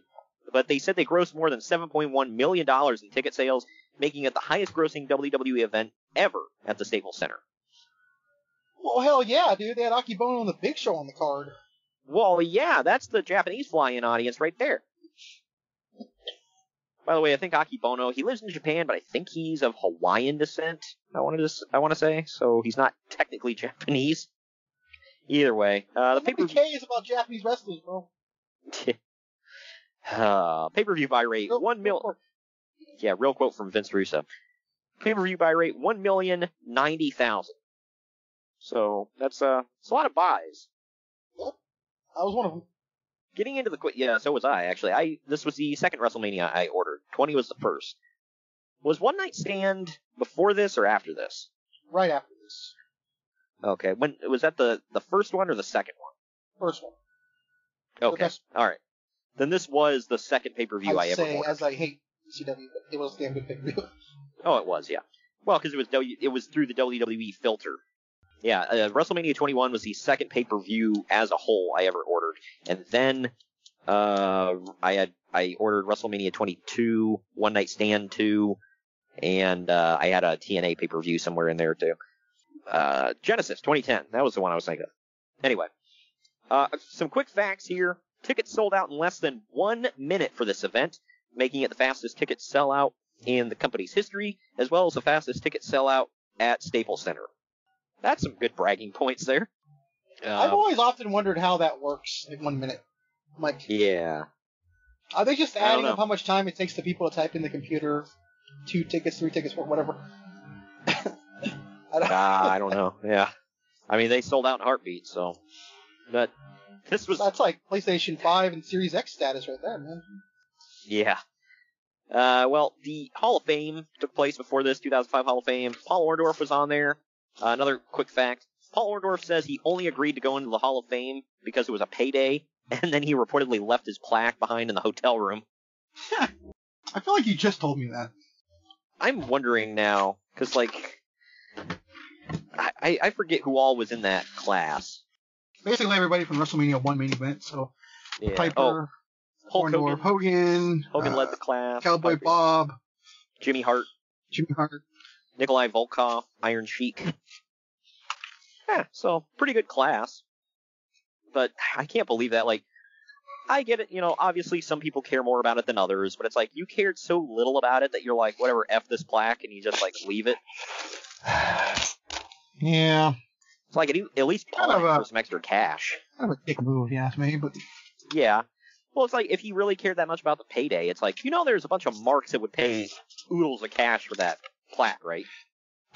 but they said they grossed more than 7.1 million dollars in ticket sales, making it the highest-grossing WWE event ever at the Staples Center. Well, hell yeah, dude. They had Akebono and the Big Show on the card. Well, yeah, that's the Japanese fly-in audience right there. By the way, I think Akebono, he lives in Japan, but I think he's of Hawaiian descent. I wanted to, I want to say, so he's not technically Japanese. Either way, uh, the pay per K is about Japanese wrestlers, bro. uh, pay per view buy rate one mil. Yeah, real quote from Vince Russo. Pay per view buy rate one million ninety thousand. So that's uh, it's a lot of buys. I was one of them. Getting into the quick, yeah, so was I actually. I this was the second WrestleMania I ordered. Twenty was the first. Was One Night Stand before this or after this? Right after this. Okay, when was that the the first one or the second one? First one. Okay, all right. Then this was the second pay per view I, ever say, ordered. as I hate CW, but it was damn good pay-per-view. Oh, it was, yeah. Well, because it was w, it was through the WWE filter. Yeah, uh, WrestleMania 21 was the second pay per view as a whole I ever ordered, and then uh, I had I ordered WrestleMania 22, One Night Stand 2, and uh, I had a TNA pay per view somewhere in there too. Uh, Genesis 2010, that was the one I was thinking of. Anyway, uh, some quick facts here. Tickets sold out in less than one minute for this event, making it the fastest ticket sellout in the company's history, as well as the fastest ticket sellout at Staples Center. That's some good bragging points there. I've Um, always often wondered how that works in one minute. I'm like, yeah. are they just I don't adding know. up how much time it takes the people to type in the computer? Two tickets, three tickets, whatever. Ah, I don't know. Yeah. I mean, they sold out in heartbeat, so. But this was. That's like PlayStation 5 and Series X status right there, man. Yeah. Uh, well, the Hall of Fame took place before this 2005 Hall of Fame. Paul Orndorff was on there. Uh, another quick fact: Paul Orndorff says he only agreed to go into the Hall of Fame because it was a payday, and then he reportedly left his plaque behind in the hotel room. I feel like you just told me that. I'm wondering now, because like, I, I forget who all was in that class. Basically, everybody from WrestleMania 1 main event, so Yeah. Piper, Oh, Hulk Orndorff, Hogan. Hogan, Hogan uh, led the class. Cowboy Bob, Jimmy Hart, Jimmy Hart. Nikolai Volkov, Iron Sheik. yeah, so pretty good class. But I can't believe that. Like, I get it. You know, obviously some people care more about it than others, but it's like you cared so little about it that you're like, whatever, f this plaque, and you just like leave it. Yeah, It's like at, e- at least Kind pawn of it a- for some extra cash. kind of a dick move, yeah, to me. But Yeah. Well, it's like if he really cared that much about the payday, it's like you know there's a bunch of marks that would pay oodles of cash for that plaque, right?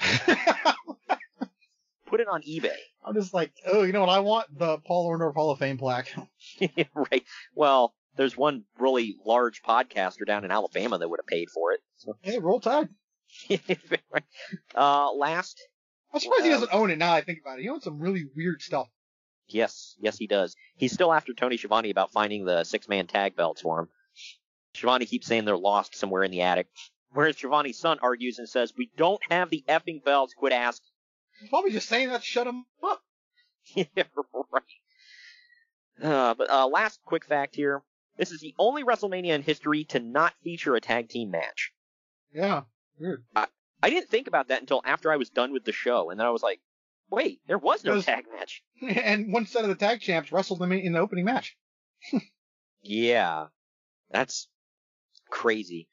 Put it on eBay. I'm just like, oh, you know what I want? The Paul Orndorff Hall of Fame plaque. right. Well, there's one really large podcaster down in Alabama that would have paid for it. So. Hey, roll tide. uh, last. I'm surprised he uh, doesn't own it now. I think about it. He owns some really weird stuff. Yes, yes, he does. He's still after Tony Schiavone about finding the six-man tag belts for him. Schiavone keeps saying they're lost somewhere in the attic. Whereas Giovanni's son argues and says, "We don't have the effing belts. Quit asking." Probably just saying that shut him up. yeah, right. Uh, but uh, last quick fact here: this is the only WrestleMania in history to not feature a tag team match. Yeah, weird. I, I didn't think about that until after I was done with the show, and then I was like, "Wait, there was no tag match." And one set of the tag champs wrestled them in the opening match. Yeah, that's crazy.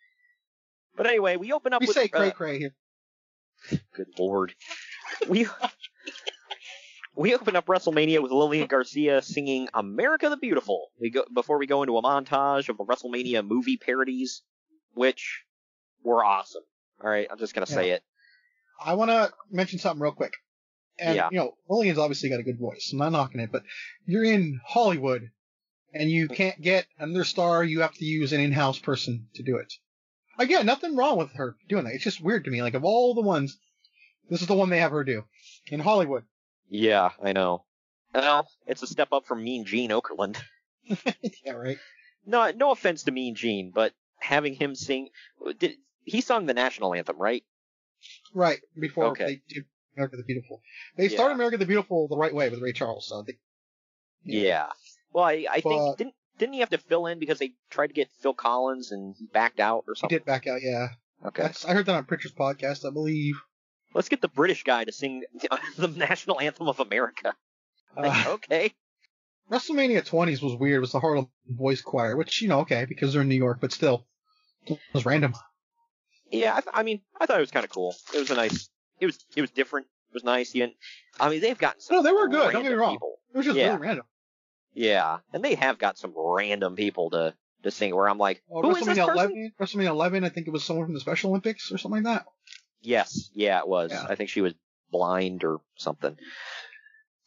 But anyway, we open up We with say uh, cray cray here. Good lord. We we open up WrestleMania with Lillian Garcia singing "America the Beautiful." We go before we go into a montage of the WrestleMania movie parodies, which were awesome. All right, I'm just gonna say it. I want to mention something real quick. And, Yeah. you know, Lillian's obviously got a good voice. I'm not knocking it, but you're in Hollywood and you can't get another star. You have to use an in-house person to do it. Again, nothing wrong with her doing that. It's just weird to me. Like, of all the ones, this is the one they have her do. In Hollywood. Yeah, I know. Well, it's a step up from Mean Gene Okerlund. yeah, right. No, no offense to Mean Gene, but having him sing, did he sung the national anthem, right? Right. Before Okay. they did America the Beautiful. They started America the Beautiful the right way with Ray Charles, so they, Yeah. Well, I, I But- think didn't didn't he have to fill in because they tried to get Phil Collins and he backed out or something? he did back out, yeah. Okay. That's, I heard that on Pritchard's podcast, I believe. Let's get the British guy to sing the national anthem of America. Like, Uh, okay. WrestleMania 20s was weird. It was the Harlem Boys Choir, which, you know, okay, because they're in New York, but still, it was random. Yeah, I, th- I mean, I thought it was kind of cool. It was a nice. It was it was different. It was nice. You didn't, I mean, they've gotten some. No, they were good. Don't get me wrong. People. It was just Yeah. really random. Yeah, and they have got some random people to to sing. Where I'm like, Oh, who is this person? 11, WrestleMania 11, I think it was someone from the Special Olympics or something like that. Yes, yeah, it was. Yeah. I think she was blind or something.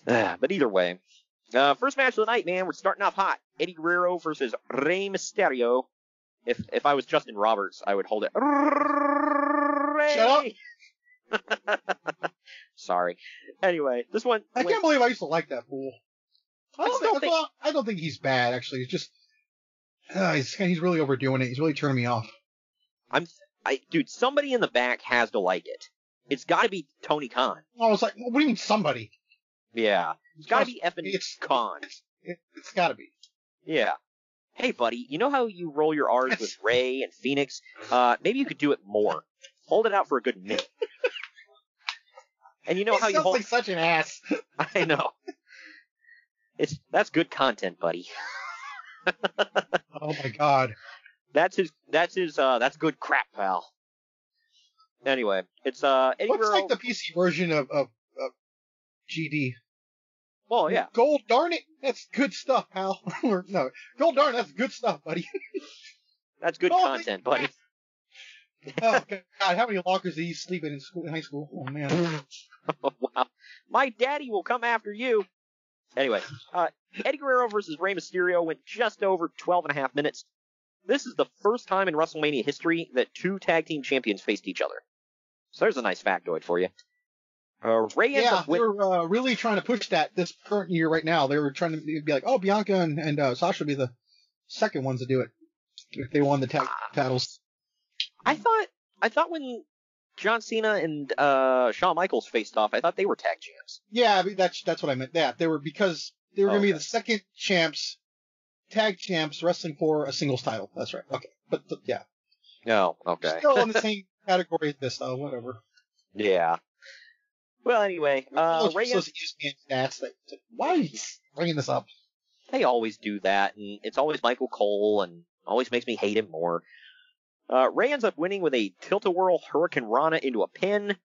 But either way, uh, first match of the night, man. We're starting off hot. Eddie Guerrero versus Rey Mysterio. If if I was Justin Roberts, I would hold it. Shut up. Sorry. Anyway, this one. I can't believe I used to like that fool. I don't, think, think- well, I don't think he's bad, actually. He's just, uh, he's, he's really overdoing it. He's really turning me off. I'm, I, dude, somebody in the back has to like it. It's got to be Tony Khan. I was like, what do you mean somebody? Yeah, it's got to be effing It's Khan. It, it's gotta be. Yeah. Hey, buddy, you know how you roll your R's with Ray and Phoenix? Uh, maybe you could do it more. Hold it out for a good minute. And you know He how you hold. like such an ass. I know. It's that's good content, buddy. Oh my god. That's his. That's his. Uh, that's good crap, pal. Anyway, it's uh Eddie Looks Guerrero. like the PC version of, of, of GD. Well, yeah. Gold darn it, that's good stuff, pal. or, no, gold darn, that's good stuff, buddy. That's good Oh, content, buddy. oh god, how many lockers did you sleep in in school, in high school? Oh man. wow. My daddy will come after you. Anyway, uh, Eddie Guerrero versus Rey Mysterio went just over 12 and a half minutes. This is the first time in WrestleMania history that two tag team champions faced each other. So there's a nice factoid for you. Uh, Rey ends Yeah, up with. they were uh, really trying to push that this current year right now. They were trying to be like, oh, Bianca and, and uh, Sasha would be the second ones to do it if they won the tag titles. I thought I thought when John Cena and uh, Shawn Michaels faced off, I thought they were tag champs. Yeah, I mean, that's that's what I meant. Yeah, they were because they were Oh, going to be the second champs tag champs wrestling for a singles title. That's right. Okay, but th- yeah, No, okay. still in the same category as this though. Whatever. yeah. Well, anyway, uh, Those Reyes, those ESPN stats that, why are you bringing this up? they always do that, and it's always Michael Cole, and always makes me hate him more. Uh, Rey ends up winning with a tilt-a-whirl hurricanrana into a pin.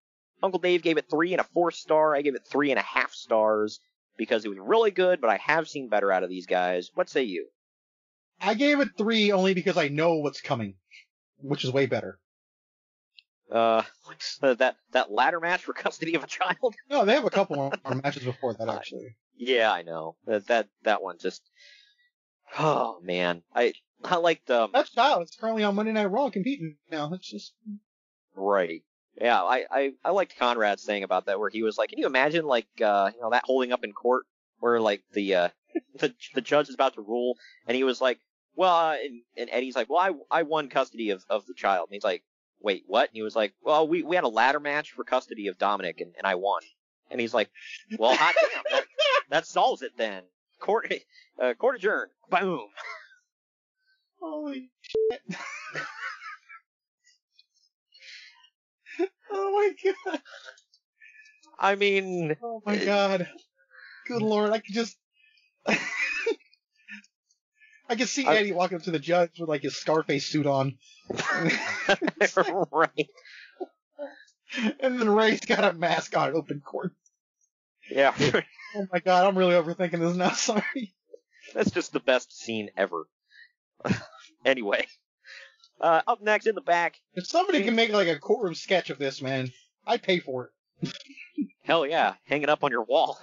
Uncle Dave gave it three and a four star. I gave it three and a half stars because it was really good, but I have seen better out of these guys. What say you? I gave it three only because I know what's coming, which is way better. Uh, uh, that that ladder match for custody of a child? No, they have a couple more matches before that actually. Yeah, I know. That that that one just. Oh man, I I liked um That child It's currently on Monday Night Raw competing now. It's just right. Yeah, I, I I liked Conrad's saying about that where he was like, can you imagine like uh you know that holding up in court where like the uh the the judge is about to rule and he was like, well, uh, and, and Eddie's like, well, I I won custody of of the child. And he's like, wait, what? And he was like, well, we we had a ladder match for custody of Dominic and and I won. And he's like, well, hot damn, that, that solves it then. Court uh, court adjourned. Boom. holy shit. oh my god. I mean, Oh my god. Good lord, I could just I could see I- Eddie walking up to the judge with like his Scarface suit on. right. And then Rey's got a mask on open court. Yeah. Oh my god, I'm really overthinking this now, sorry. That's just the best scene ever. anyway, uh, up next in the back, If somebody can make like a courtroom sketch of this, man, I'd pay for it. hell yeah, hang it up on your wall.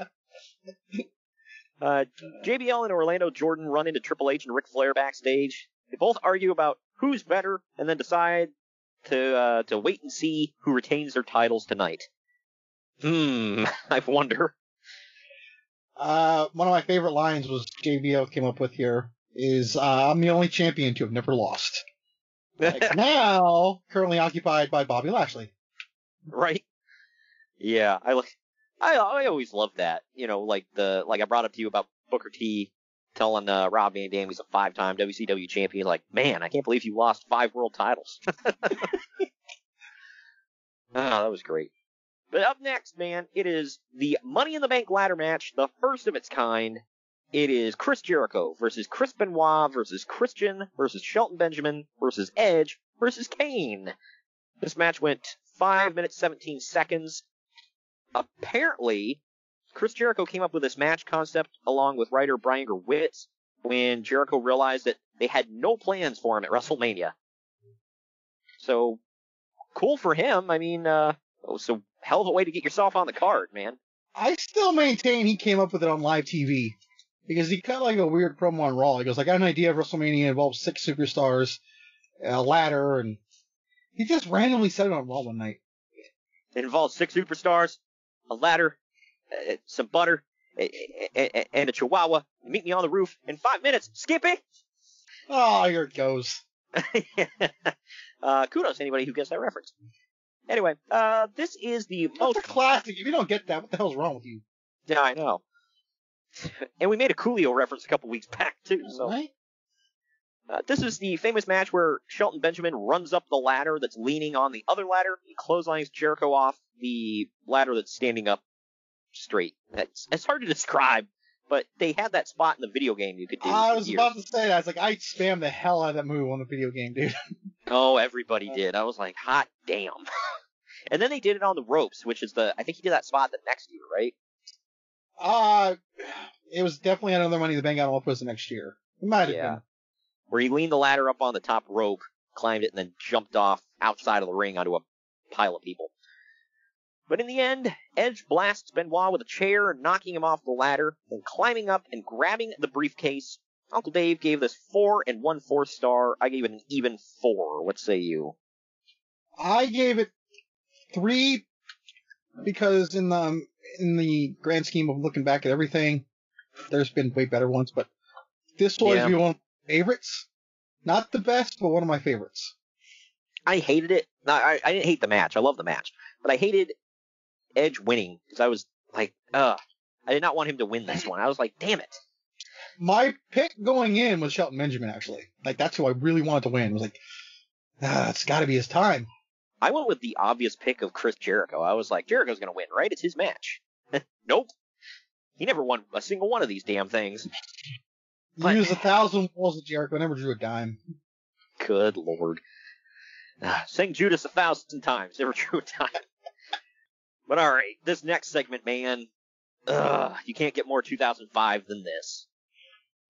Uh, JBL and Orlando Jordan run into Triple H and Ric Flair backstage. They both argue about who's better, and then decide to uh, to wait and see who retains their titles tonight. Hmm, I wonder. Uh, one of my favorite lines was JBL came up with here is, uh, I'm the only champion to have never lost. Like, now, currently occupied by Bobby Lashley. right? Yeah, I like. I I always love that. You know, like the like I brought up to you about Booker T telling uh, Rob Van Dam he's a five-time WCW champion. Like, man, I can't believe you lost five world titles. Ah, that was great. But up next, man, it is the Money in the Bank ladder match, the first of its kind. It is Chris Jericho versus Chris Benoit versus Christian versus Shelton Benjamin versus Edge versus Kane. This match went 5 minutes 17 seconds. Apparently, Chris Jericho came up with this match concept along with writer Brian Gewirtz when Jericho realized that they had no plans for him at WrestleMania. So, cool for him. I mean, uh, oh, so hell of a way to get yourself on the card, man. I still maintain he came up with it on live TV. Because he cut like a weird promo on Raw. He goes, I got an idea of WrestleMania involves six superstars, a ladder, and he just randomly said it on Raw one night. It involves six superstars, a ladder, uh, some butter, and a chihuahua. Meet me on the roof in five minutes. Skippy! Oh, here it goes. uh, kudos to anybody who gets that reference. Anyway, uh, this is the most a classic. If you don't get that, what the hell's wrong with you? Yeah, I know. And we made a Coolio reference a couple weeks back too. So Right? uh, this is the famous match where Shelton Benjamin runs up the ladder that's leaning on the other ladder. He clotheslines Jericho off the ladder that's standing up straight. It's, it's hard to describe, but they had that spot in the video game you could do. I was years. about to say that. I was like, I spam the hell out of that move on the video game, dude. Oh, everybody did. I was like, hot damn. and then they did it on the ropes, which is the I think he did that spot the next year, right? Uh, it was definitely another Money the Bank. I don't know if it was the next year. It might have Yeah. been. Where he leaned the ladder up on the top rope, climbed it, and then jumped off outside of the ring onto a pile of people. But in the end, Edge blasts Benoit with a chair, knocking him off the ladder, then climbing up and grabbing the briefcase. Uncle Dave gave this four and one fourth star. I gave it an even four. What say you? I gave it three because in the um, in the grand scheme of looking back at everything, there's been way better ones, but this will Yeah. be one of my favorites. Not the best, but one of my favorites. I hated it. I, I didn't hate the match. I love the match, but I hated Edge winning because I was like, ugh, I did not want him to win this one. I was like, damn it. My pick going in was Shelton Benjamin, actually. Like, that's who I really wanted to win. It was like, ah, it's got to be his time. I went with the obvious pick of Chris Jericho. I was like, Jericho's going to win, right? It's his match. nope. He never won a single one of these damn things. He used a thousand walls of Jericho, never drew a dime. Good lord. Ah, Sing Judas a thousand times, never drew a dime. But alright, this next segment, man. Ugh, you can't get more 2005 than this.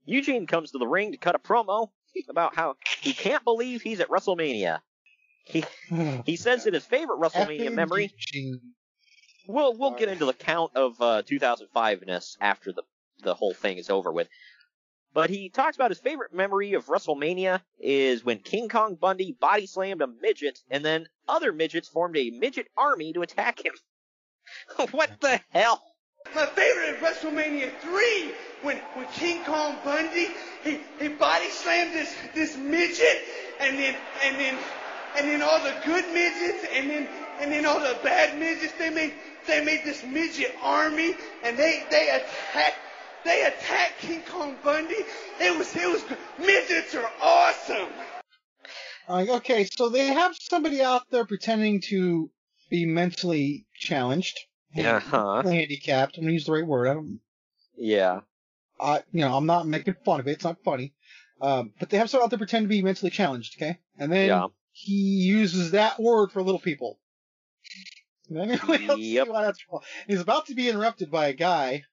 Eugene comes to the ring to cut a promo about how he can't believe he's at WrestleMania. He he says that his favorite WrestleMania memory. We'll we'll get into the count of uh, 2005ness after the the whole thing is over with. But he talks about his favorite memory of WrestleMania is when King Kong Bundy body slammed a midget, and then other midgets formed a midget army to attack him. what the hell? My favorite is WrestleMania 3 when when King Kong Bundy he, he body slammed this this midget and then and then and then all the good midgets and then and then all the bad midgets they made they made this midget army and they they attacked they attacked King Kong Bundy. It was it was midgets are awesome. Like, okay, so they have somebody out there pretending to be mentally challenged. Yeah, huh? Handicapped. I'm gonna use the right word. I don't. Yeah. I, you know, I'm not making fun of it. It's not funny. Um, but they have someone out there pretend to be mentally challenged. Okay, and then Yeah. he uses that word for little people. Yep. see why that's wrong. He's about to be interrupted by a guy.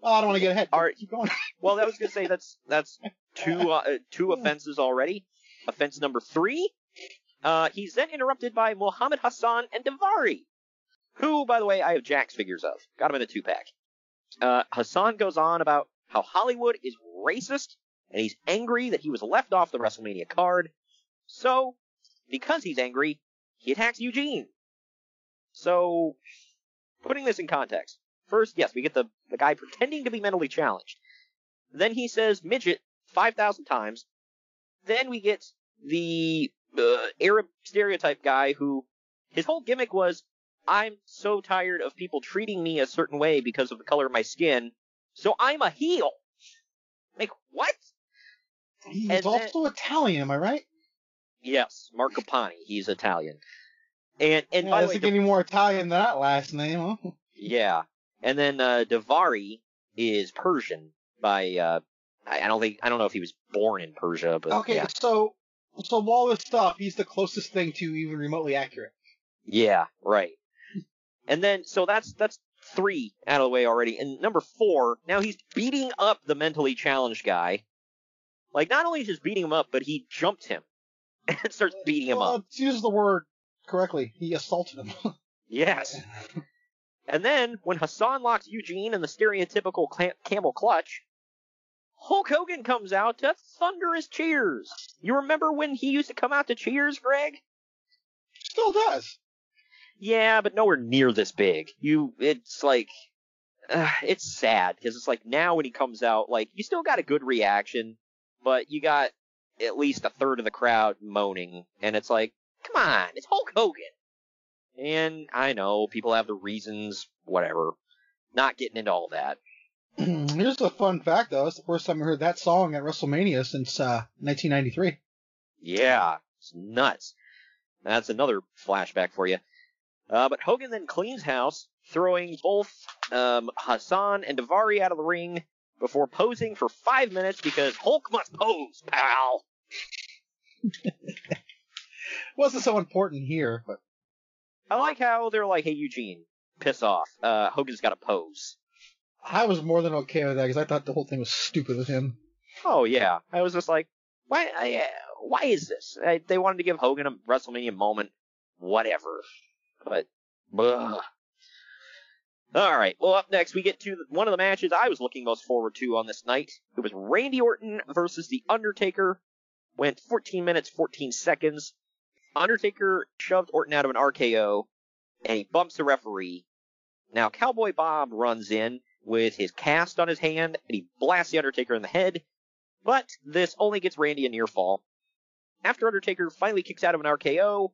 Oh, I don't want to get ahead. All right. Keep going. Well, I was gonna say that's that's two uh, two offenses already. Offense number three. Uh, he's then interrupted by Muhammad Hassan and Daivari, who, by the way, I have Jakks figures of. Got him in a two pack. Uh, Hassan goes on about how Hollywood is racist, and he's angry that he was left off the WrestleMania card. So, because he's angry, he attacks Eugene. So, putting this in context, first, yes, we get the, the guy pretending to be mentally challenged. Then he says midget 5,000 times. Then we get the uh, Arab stereotype guy who his whole gimmick was, I'm so tired of people treating me a certain way because of the color of my skin, so I'm a heel. Like, what? He's And also Italian, am I right? Yes, Marc Copani, he's Italian. And, and Yeah, by doesn't way, get any more Italian than that last name, huh? Yeah. And then uh Daivari is Persian by uh I I don't think I don't know if he was born in Persia, but Okay, yeah. so so of all this stuff, he's the closest thing to even remotely accurate. Yeah, right. And then so that's that's three out of the way already. And number four, now he's beating up the mentally challenged guy. Like not only is just beating him up, but he jumped him and starts beating him well, up. use the word correctly. He assaulted him. Yes. And then when Hassan locks Eugene in the stereotypical cla- camel clutch, Hulk Hogan comes out to thunderous cheers. You remember when he used to come out to cheers, Greg? Still does. Yeah, but nowhere near this big. You, it's like, uh, it's sad because it's like now when he comes out, like you still got a good reaction, but you got at least a third of the crowd moaning, and it's like, come on, it's Hulk Hogan. And I know people have their reasons, whatever. Not getting into all that. Here's a fun fact, though. It's the first time I heard that song at WrestleMania since uh, 1993. Yeah, it's nuts. That's another flashback for you. Uh, but Hogan then cleans house, throwing both um, Hassan and Daivari out of the ring before posing for five minutes because Hulk must pose, pal. Wasn't so important here, but I like how they're like, "Hey Eugene, piss off. Uh, Hogan's got to pose." I was more than okay with that because I thought the whole thing was stupid with him. Oh yeah, I was just like, why? I, uh, why is this? I, they wanted to give Hogan a WrestleMania moment, whatever. But, ugh. all right. Well, up next we get to one of the matches I was looking most forward to on this night. It was Randy Orton versus The Undertaker. Went 14 minutes 14 seconds. Undertaker shoved Orton out of an RKO, and he bumps the referee. Now Cowboy Bob runs in with his cast on his hand, and he blasts the Undertaker in the head. But this only gets Randy a near fall. After Undertaker finally kicks out of an RKO,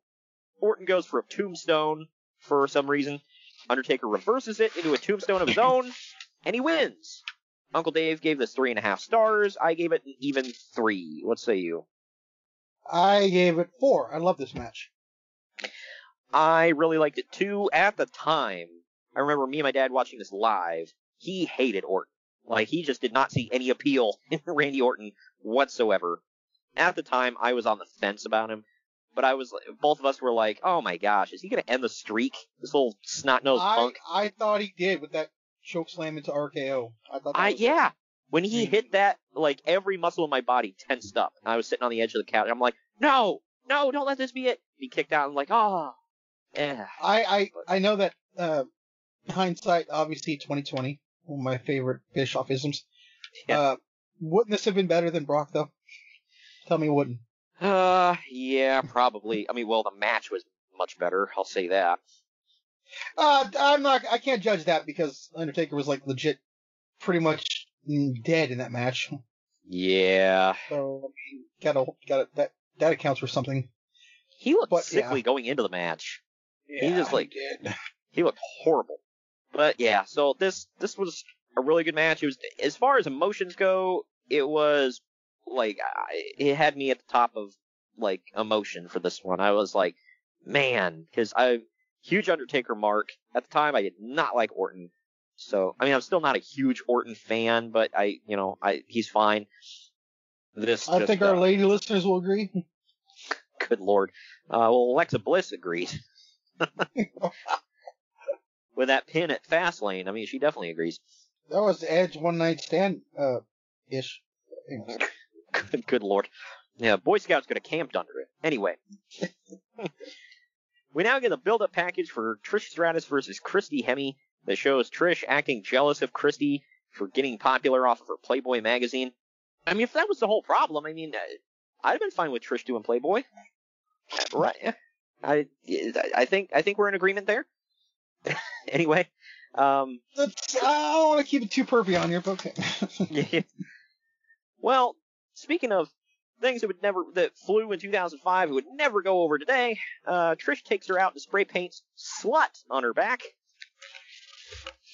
Orton goes for a tombstone for some reason. Undertaker reverses it into a tombstone of his own, and he wins. Uncle Dave gave this three and a half stars. I gave it an even three. What say you? I gave it four. I love this match. I really liked it too. At the time, I remember me and my dad watching this live. He hated Orton. Like he just did not see any appeal in Randy Orton whatsoever. At the time, I was on the fence about him, but I was both of us were like, "Oh my gosh, is he going to end the streak? This little snot nosed I, punk." I thought he did with that choke slam into RKO. I thought. That I was- yeah. When he hit that, like every muscle in my body tensed up. And I was sitting on the edge of the couch. I'm like, "No, no, don't let this be it." He kicked out. I'm like, "Oh, yeah." I I I know that uh, hindsight, obviously 2020, one of my favorite Bischoffisms. Uh, wouldn't this have been better than Brock though? Tell me, it wouldn't. Uh, yeah, probably. I mean, well, the match was much better. I'll say that. Uh, I'm not. I can't judge that because Undertaker was like legit, pretty much dead in that match. Yeah. So I mean, gotta gotta that that accounts for something. He looked But, sickly yeah. going into the match. he Yeah, just like he he looked horrible. But yeah, so this this was a really good match. It was as far as emotions go, it was like I, it had me at the top of like emotion for this one. I was like, man, because I huge Undertaker mark at the time. I did not like Orton, so I mean I'm still not a huge Orton fan, but I you know I he's fine. This I just, think our uh, lady listeners will agree. Good lord. Uh, well, Alexa Bliss agrees. With that pin at Fastlane, I mean, she definitely agrees. That was Edge one night stand uh ish. Good, good lord. Yeah, Boy Scouts could have camped under it. Anyway. we now get a build-up package for Trish Stratus versus Christy Hemme that shows Trish acting jealous of Christy for getting popular off of her Playboy magazine. I mean, if that was the whole problem, I mean, uh, I'd have been fine with Trish doing Playboy. Right. I, I think, I think we're in agreement there. anyway, um, That's, I don't want to keep it too pervy on here, but okay. well, speaking of things that would never that flew in 2005, it would never go over today. Uh, Trish takes her out and spray paints "slut" on her back.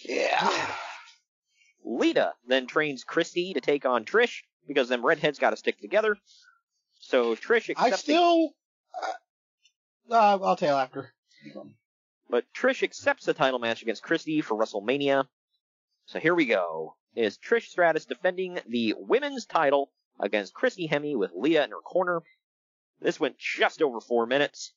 Yeah. Lita then trains Christy to take on Trish because them redheads got to stick together. So Trish I still. Uh, uh, I'll tell you after. But Trish accepts the title match against Christy for WrestleMania. So here we go. Is Trish Stratus defending the women's title against Christy Hemme with Lita in her corner. This went just over four minutes.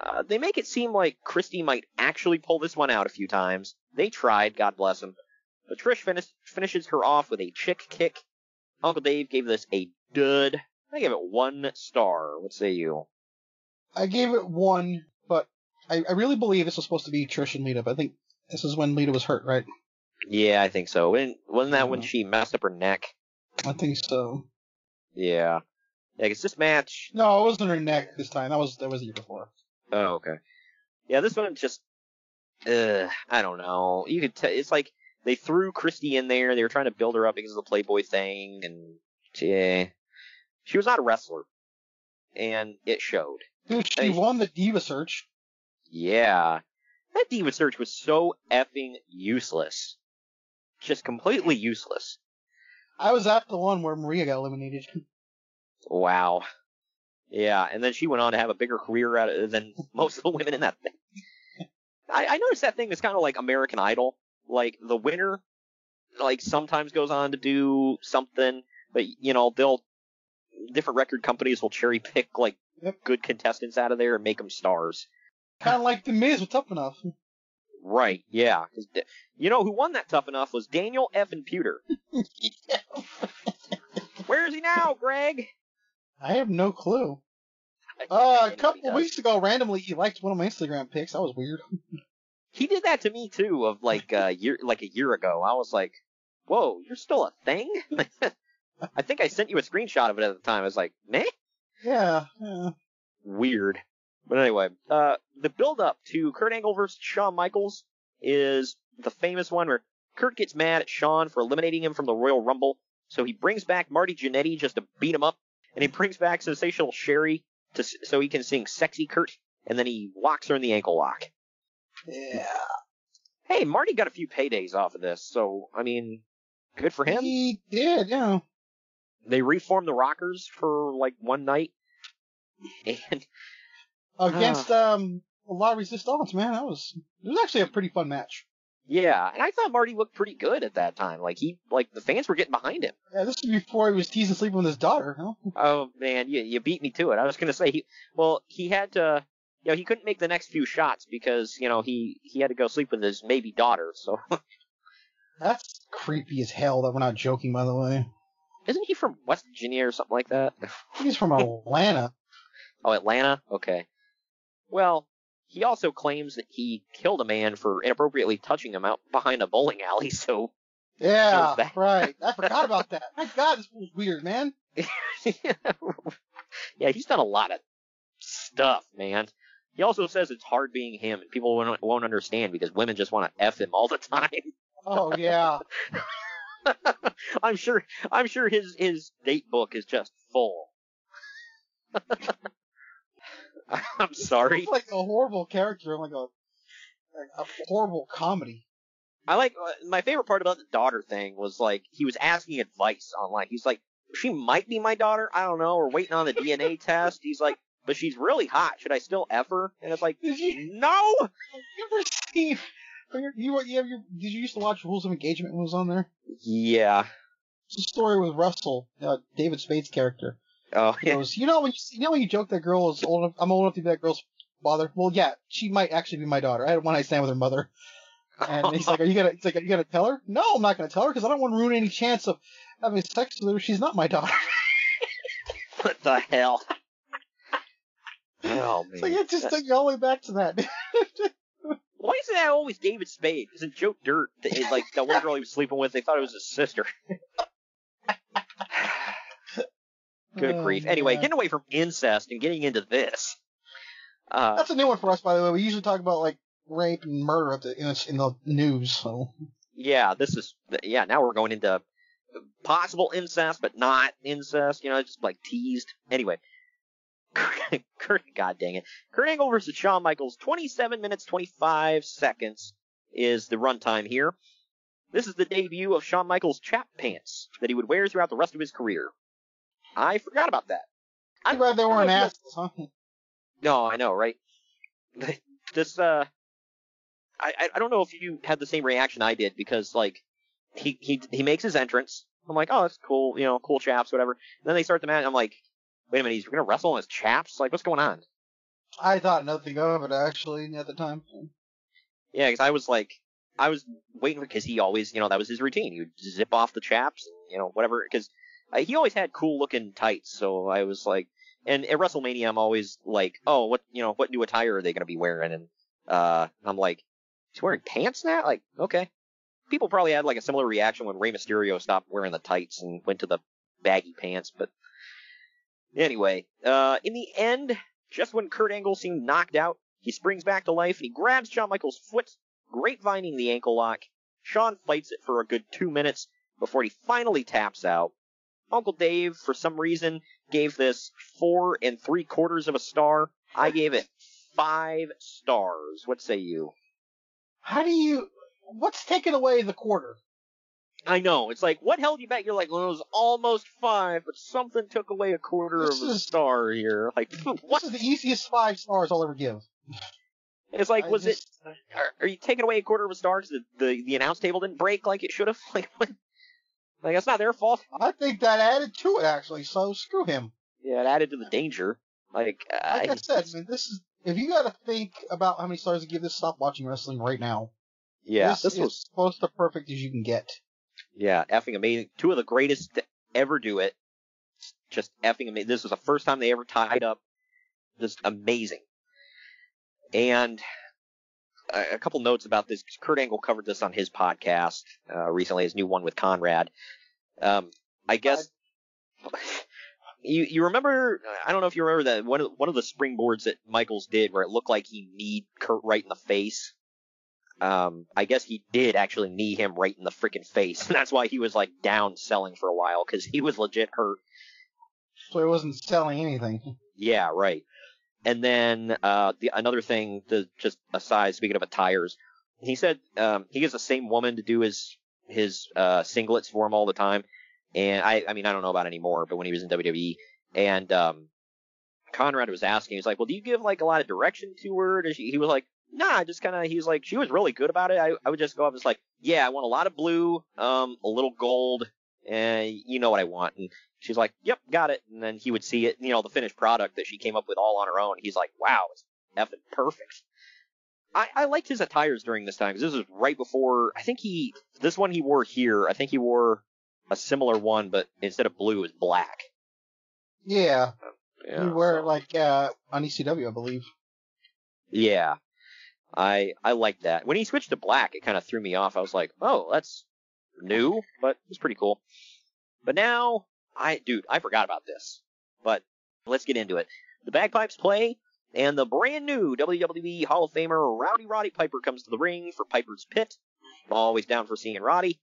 Uh, they make it seem like Christy might actually pull this one out a few times. They tried, God bless them. But Trish finish, finishes her off with a chick kick. Uncle Dave gave this a dud. I gave it one star. What say you? I gave it one, I, I really believe this was supposed to be Trish and Lita. But I think this is when Lita was hurt, right? Yeah, I think so. Wasn't wasn't that when she messed up her neck? I think so. Yeah. Yeah, 'cause this match. No, it wasn't her neck this time. That was that was the year before. Oh, okay. Yeah, this one just. Uh, I don't know. You could tell. It's like they threw Christy in there. They were trying to build her up because of the Playboy thing, and yeah, she was not a wrestler, and it showed. Dude, she won the Diva Search. Yeah, that Diva Search was so effing useless, just completely useless. I was at the one where Maria got eliminated. Wow. Yeah, and then she went on to have a bigger career out of, than most of the women in that thing. I, I noticed that thing is kind of like American Idol. Like the winner, like sometimes goes on to do something, but you know they'll different record companies will cherry pick like good contestants out of there and make them stars. Kind of like the Miz with Tough Enough. Right? yeah. you know who won that tough enough was Daniel F. and Puder. Where is he now, Greg? I have no clue. Uh, a couple weeks ago, randomly, he liked one of my Instagram pics. That was weird. He did that to me too, of like a year, like a year ago. I was like, "Whoa, you're still a thing." I think I sent you a screenshot of it at the time. I was like, "Meh." Yeah. yeah. Weird. But anyway, uh, the build up to Kurt Angle versus Shawn Michaels is the famous one where Kurt gets mad at Shawn for eliminating him from the Royal Rumble, so he brings back Marty Jannetty just to beat him up, and he brings back Sensational Sherri to so he can sing "Sexy Kurt," and then he locks her in the ankle lock. Yeah. Hey, Marty got a few paydays off of this, so I mean, Good for him. He did, yeah. They reformed the Rockers for like one night, and Against um a lot of resistance, man. That was it was actually a pretty fun match. yeah, and I thought Marty looked pretty good at that time. Like he, like the fans were getting behind him. Yeah, this was before he was teasing sleeping with his daughter. Huh? Oh man, you you beat me to it. I was gonna say he, well, he had to, you know, he couldn't make the next few shots because you know he he had to go sleep with his maybe daughter. So That's creepy as hell. That we're not joking, by the way. isn't he from West Virginia or something like that? He's from Atlanta. Oh, Atlanta. Okay. Well, he also claims that he killed a man for inappropriately touching him out behind a bowling alley. So Yeah, right. I forgot about that. My God, this was weird, man. yeah, he's done a lot of stuff, man. He also says it's hard being him, and people won't, won't understand because women just want to f him all the time. Oh yeah. I'm sure. I'm sure his his date book is just full. I'm sorry. It's like a horrible character, like a like a horrible comedy. I like uh, my favorite part about the daughter thing was like he was asking advice online. He's like, she might be my daughter. I don't know. We're waiting on the DNA test. He's like, but she's really hot. Should I still F her? And it's like, no. You ever seen? You, you, you, you, did you used to watch Rules of Engagement when it was on there? Yeah. It's a story with Russell, uh, David Spade's character. Oh He goes, you know when you, you know when you joke that girl is old enough, I'm old enough to be that girl's father. Well, yeah, she might actually be my daughter. I had one night stand with her mother. And he's like, "Are you gonna?" He's like, "Are you gonna tell her?" No, I'm not gonna tell her because I don't want to ruin any chance of having sex with her. She's not my daughter. What the hell? Oh man. so yeah, just take you all the way back to that. Why is that always David Spade? Isn't Joe Dirt that is like the one girl he was sleeping with? They thought it was his sister. Good Oh, grief. Anyway, man. getting away from incest and getting into this. Uh, That's a new one for us, by the way. We usually talk about like rape and murder at the in, the- in the news. So yeah, this is yeah. Now we're going into possible incest, but not incest. You know, just like teased. Anyway, Kurt, God dang it, Kurt Angle versus Shawn Michaels, 27 minutes 25 seconds is the runtime here. This is the debut of Shawn Michaels' chap pants that he would wear throughout the rest of his career. I forgot about that. I'm glad they weren't assholes, huh? No, I know, right? This, uh, I, I- don't know if you had the same reaction I did because, like, he, he, he makes his entrance. I'm like, oh, that's cool, you know, cool chaps, whatever. And then they start the match, I'm like, wait a minute, he's gonna wrestle in his chaps? Like, what's going on? I thought nothing of it actually at the time. Yeah, because I was like, I was waiting because he always, you know, that was his routine. He would zip off the chaps, you know, whatever. Because uh, he always had cool looking tights, so I was like, and at WrestleMania, I'm always like, oh, what, you know, what new attire are they going to be wearing? And uh, I'm like, he's wearing pants now. Like, okay. People probably had like a similar reaction when Rey Mysterio stopped wearing the tights and went to the baggy pants, but anyway, uh, in the end, just when Kurt Angle seemed knocked out, he springs back to life and he grabs Shawn Michaels' foot, grapevining the ankle lock. Shawn fights it for a good two minutes before he finally taps out. Uncle Dave, for some reason, gave this four and three quarters of a star. I gave it five stars. What say you? How do you? What's taking away the quarter? I know. It's like, what held you back? You're like, well, it was almost five, but something took away a quarter This of a star here. Like, what? This is the easiest five stars I'll ever give. It's like, I was just- it? Are, are you taking away a quarter of a star because the, the the announce table didn't break like it should have? Like, what? Like that's not their fault. I think that added to it actually. So screw him. Yeah, it added to the danger. Like, Like I, I said, man, this is if you got to think about how many stars to give this, stop watching wrestling right now. yeah, this, this, is was close to perfect as you can get. yeah effing amazing. Two of the greatest to ever do it. Just effing amazing. This was the first time they ever tied up. Just amazing. And a, couple notes about this. Kurt Angle covered this on his podcast uh, recently, his new one with Conrad. Um, I guess you you remember? I don't know if you remember that one of one of the springboards that Michaels did, where it looked like he kneed Kurt right in the face. Um, I guess he did actually knee him right in the freaking face. That's why he was like down selling for a while because he was legit hurt. So he wasn't selling anything. Yeah, right. And then uh, the another thing, just aside, speaking of attires, he said um, he gets the same woman to do his his uh, singlets for him all the time. And I, I mean, I don't know about anymore, but when he was in WWE, and um, Conrad was asking, he's like, "Well, do you give like a lot of direction to her?" She, he was like, "Nah, just kind of." He was like, "She was really good about it." I, I would just go up and just like, "Yeah, I want a lot of blue, um, a little gold, and you know what I want." And she's like, "Yep, got it." And then he would see it, you know, the finished product that she came up with all on her own. He's like, "Wow, it's effing perfect." I, I liked his attires during this time because this was right before. I think he this one he wore here. I think he wore a similar one, but instead of blue, it was black. Yeah. Yeah, you wear it like uh, on ECW, I believe. Yeah, I I like that. When he switched to black, it kind of threw me off. I was like, oh, that's new, but it's pretty cool. But now, I dude, I forgot about this. But let's get into it. The bagpipes play, and the brand new WWE Hall of Famer Rowdy Roddy Piper comes to the ring for Piper's Pit. Always down for seeing Roddy.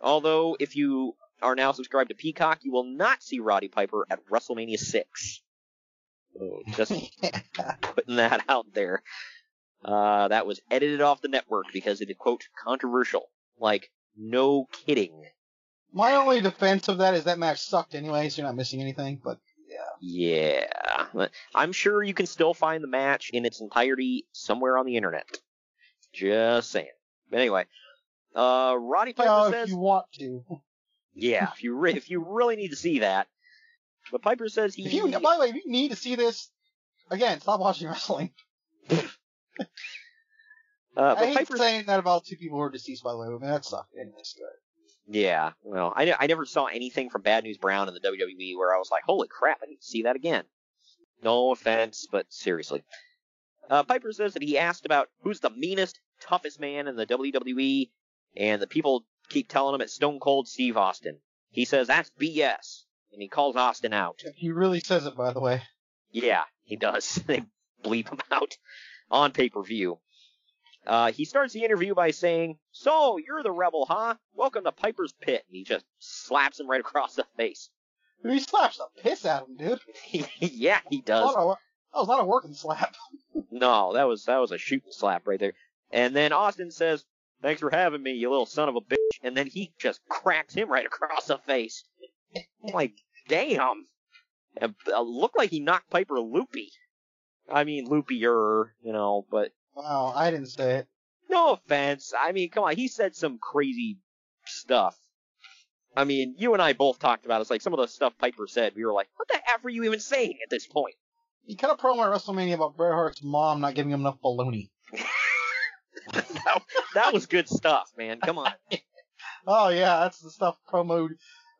Although, if you are now subscribed to Peacock, you will not see Roddy Piper at WrestleMania 6. So just putting that out there. Uh, that was edited off the network because it is, quote, controversial. Like, no kidding. My only defense of that is that match sucked anyway, so you're not missing anything. But Yeah. But I'm sure you can still find the match in its entirety somewhere on the internet. Just saying. But anyway, uh, Roddy Piper says, if you want to, yeah, if you re- if you really need to see that. But Piper says he. if you by the way, if you need to see this, again, stop watching wrestling. uh, I hate Piper saying that about two people who are deceased. By the way, I mean, that sucked. Good. Yeah, well, I, I never saw anything from Bad News Brown in the WWE where I was like, holy crap, I need to see that again. No offense, but seriously. Uh, Piper says that he asked about who's the meanest, toughest man in the WWE, and the people keep telling him it's Stone Cold Steve Austin. He says that's BS, and he calls Austin out. He really says it, by the way. Yeah, he does. they bleep him out on pay per view. Uh, he starts the interview by saying, So, you're the rebel, huh? Welcome to Piper's Pit. And he just slaps him right across the face. He slaps the piss out of him, dude. yeah, he does. that was not a working slap. No, that was that was a shooting slap right there. And then Austin says, "Thanks for having me, you little son of a bitch." And then he just cracks him right across the face. I'm like, damn. It looked like he knocked Piper loopy. I mean, loopier, you know, but Wow, I didn't say it. no offense. I mean, come on, he said some crazy stuff. I mean, you and I both talked about it. It's like some of the stuff Piper said. We were like, what the F are you even saying at this point? He cut a promo at WrestleMania about Bret Hart's mom not giving him enough baloney. that, that was good stuff, man. Come on. Oh yeah, that's the stuff promo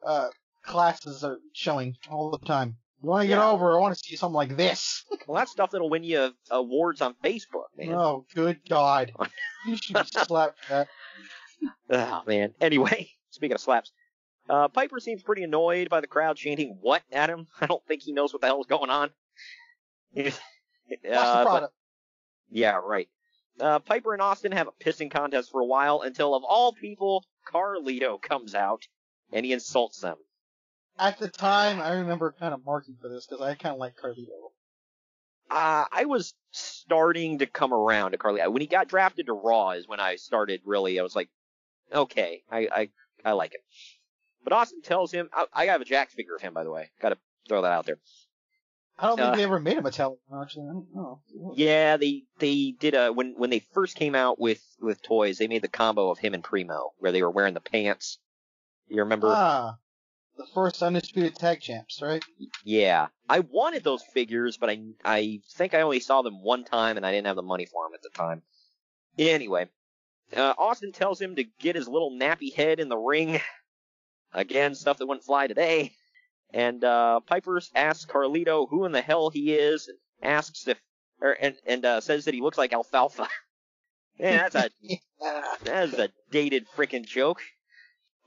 uh, classes are showing all the time. You want to get Yeah. over? I want to see something like this. Well, that's stuff that'll win you awards on Facebook, man. Oh, good God! You should be slapped that. Oh, man. Anyway, speaking of slaps, uh, Piper seems pretty annoyed by the crowd chanting "What" at him. I don't think he knows what the hell's going on. Uh, but- product. yeah, right. Uh, Piper and Austin have a pissing contest for a while until, of all people, Carlito comes out and he insults them. At the time, I remember kind of marking for this because I kind of like Carlito. Uh, I was starting to come around to Carlito. When he got drafted to Raw is when I started really, I was like, okay, I, I, I like him. But Austin tells him, I, I have a Jakks figure of him, by the way. Gotta throw that out there. I don't think Uh, they ever made a metallic one, actually. I don't know. Yeah, they they did a when when they first came out with with toys, they made the combo of him and Primo where they were wearing the pants. You remember? Ah, the first undisputed tag champs, right? Yeah, I wanted those figures, but I I think I only saw them one time and I didn't have the money for them at the time. Anyway, uh, Austin tells him to get his little nappy head in the ring. Again, stuff that wouldn't fly today. And uh, Piper asks Carlito who in the hell he is, and asks if, or, and and uh, says that he looks like Alfalfa. yeah, that's a that's a dated freaking joke.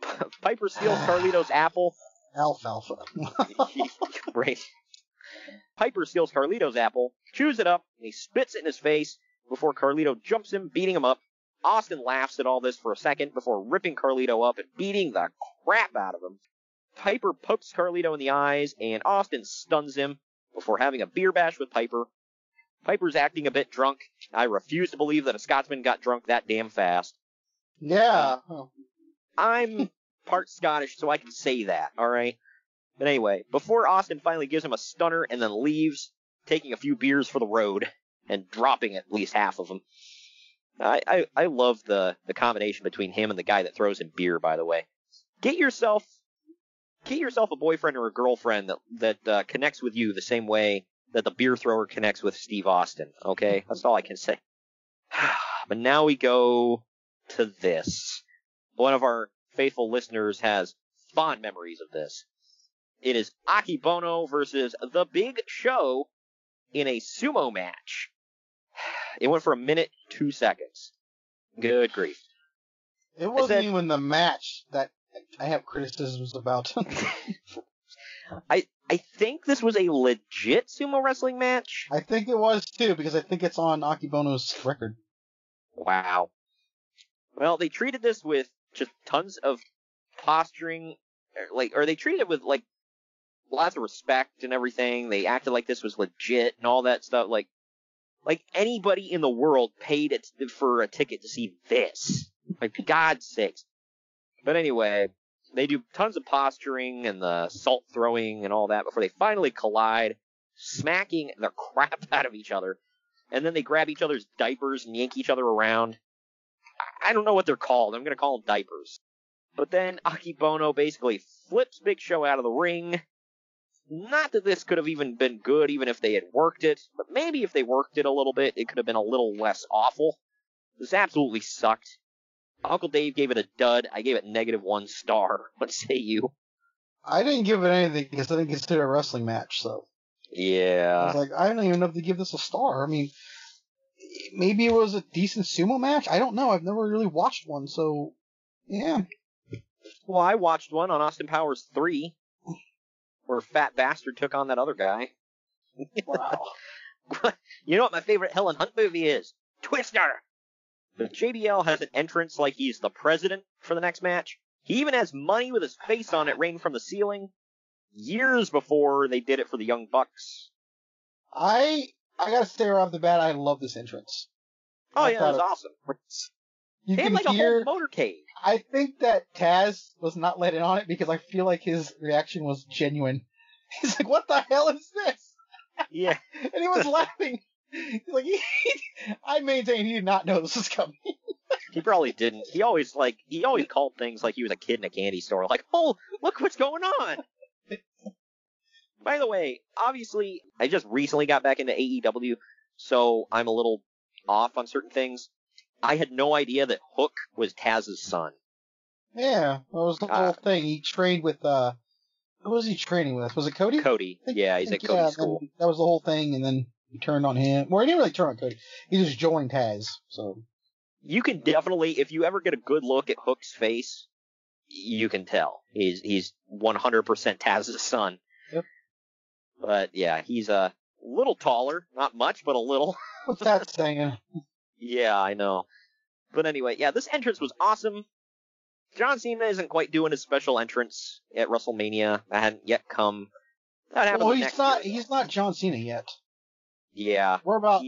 Piper steals Carlito's apple. Alfalfa. right. Piper steals Carlito's apple, chews it up, and he spits it in his face before Carlito jumps him, beating him up. Austin laughs at all this for a second before ripping Carlito up and beating the crap out of him. Piper pokes Carlito in the eyes, and Austin stuns him before having a beer bash with Piper. Piper's acting a bit drunk. I refuse to believe that a Scotsman got drunk that damn fast. Yeah. I'm part Scottish, so I can say that, alright? But anyway, before Austin finally gives him a stunner and then leaves, taking a few beers for the road and dropping at least half of them. I, I, I love the, the combination between him and the guy that throws him beer, by the way. Get yourself get yourself a boyfriend or a girlfriend that that uh, connects with you the same way that the beer thrower connects with Steve Austin. Okay, that's all I can say. but now we go to this. One of our faithful listeners has fond memories of this. It is Akebono versus The Big Show in a sumo match. It went for a minute, two seconds. Good grief. It wasn't even the match that I have criticisms about. I I think this was a legit sumo wrestling match. I think it was too because I think it's on Akebono's record. Wow. Well, they treated this with just tons of posturing, or like, or they treated it with like lots of respect and everything. They acted like this was legit and all that stuff. Like, like anybody in the world paid it for a ticket to see this. Like, God's sakes. But anyway, they do tons of posturing and the salt throwing and all that before they finally collide, smacking the crap out of each other. And then they grab each other's diapers and yank each other around. I don't know what they're called. I'm going to call them diapers. But then Akebono basically flips Big Show out of the ring. Not that this could have even been good, even if they had worked it, but maybe if they worked it a little bit, it could have been a little less awful. This absolutely sucked. Uncle Dave gave it a dud. I gave it negative one star. What say you? I didn't give it anything because I didn't consider it a wrestling match, so. Yeah. I was like, I don't even know if to give this a star. I mean, maybe it was a decent sumo match. I don't know. I've never really watched one, so yeah. Well, I watched one on Austin Powers 3 where Fat Bastard took on that other guy. Wow. you know what my favorite Helen Hunt movie is? Twister! But JBL has an entrance like he's the president for the next match. He even has money with his face on it raining from the ceiling. Years before they did it for the Young Bucks. I I gotta say right off the bat, I love this entrance. Oh I yeah, thought that was awesome. You They had can like hear. a whole motorcade. I think that Taz was not let in on it because I feel like his reaction was genuine. He's like, "What the hell is this?" Yeah. and he was laughing. He's like, he, I maintain he did not know this was coming. He probably didn't. He always like he always called things like he was a kid in a candy store. Like, oh, look what's going on. By the way, obviously, I just recently got back into AEW, so I'm a little off on certain things. I had no idea that Hook was Taz's son. Yeah, that was the whole thing. He trained with uh, who was he training with? Was it Cody? Cody. Yeah, he's at Yeah, Cody's school. That was the whole thing, and then he turned on him. Well, he didn't really turn on Cody. He just joined Taz. So You can definitely, if you ever get a good look at Hook's face, you can tell he's he's 100% Taz's son. But yeah, he's a little taller, not much, but a little. what's that saying? Yeah, I know. But anyway, yeah, this entrance was awesome. John Cena isn't quite doing his special entrance at WrestleMania. That hadn't yet come. That happens Well, he's not. year. He's not John Cena yet. Yeah. We're about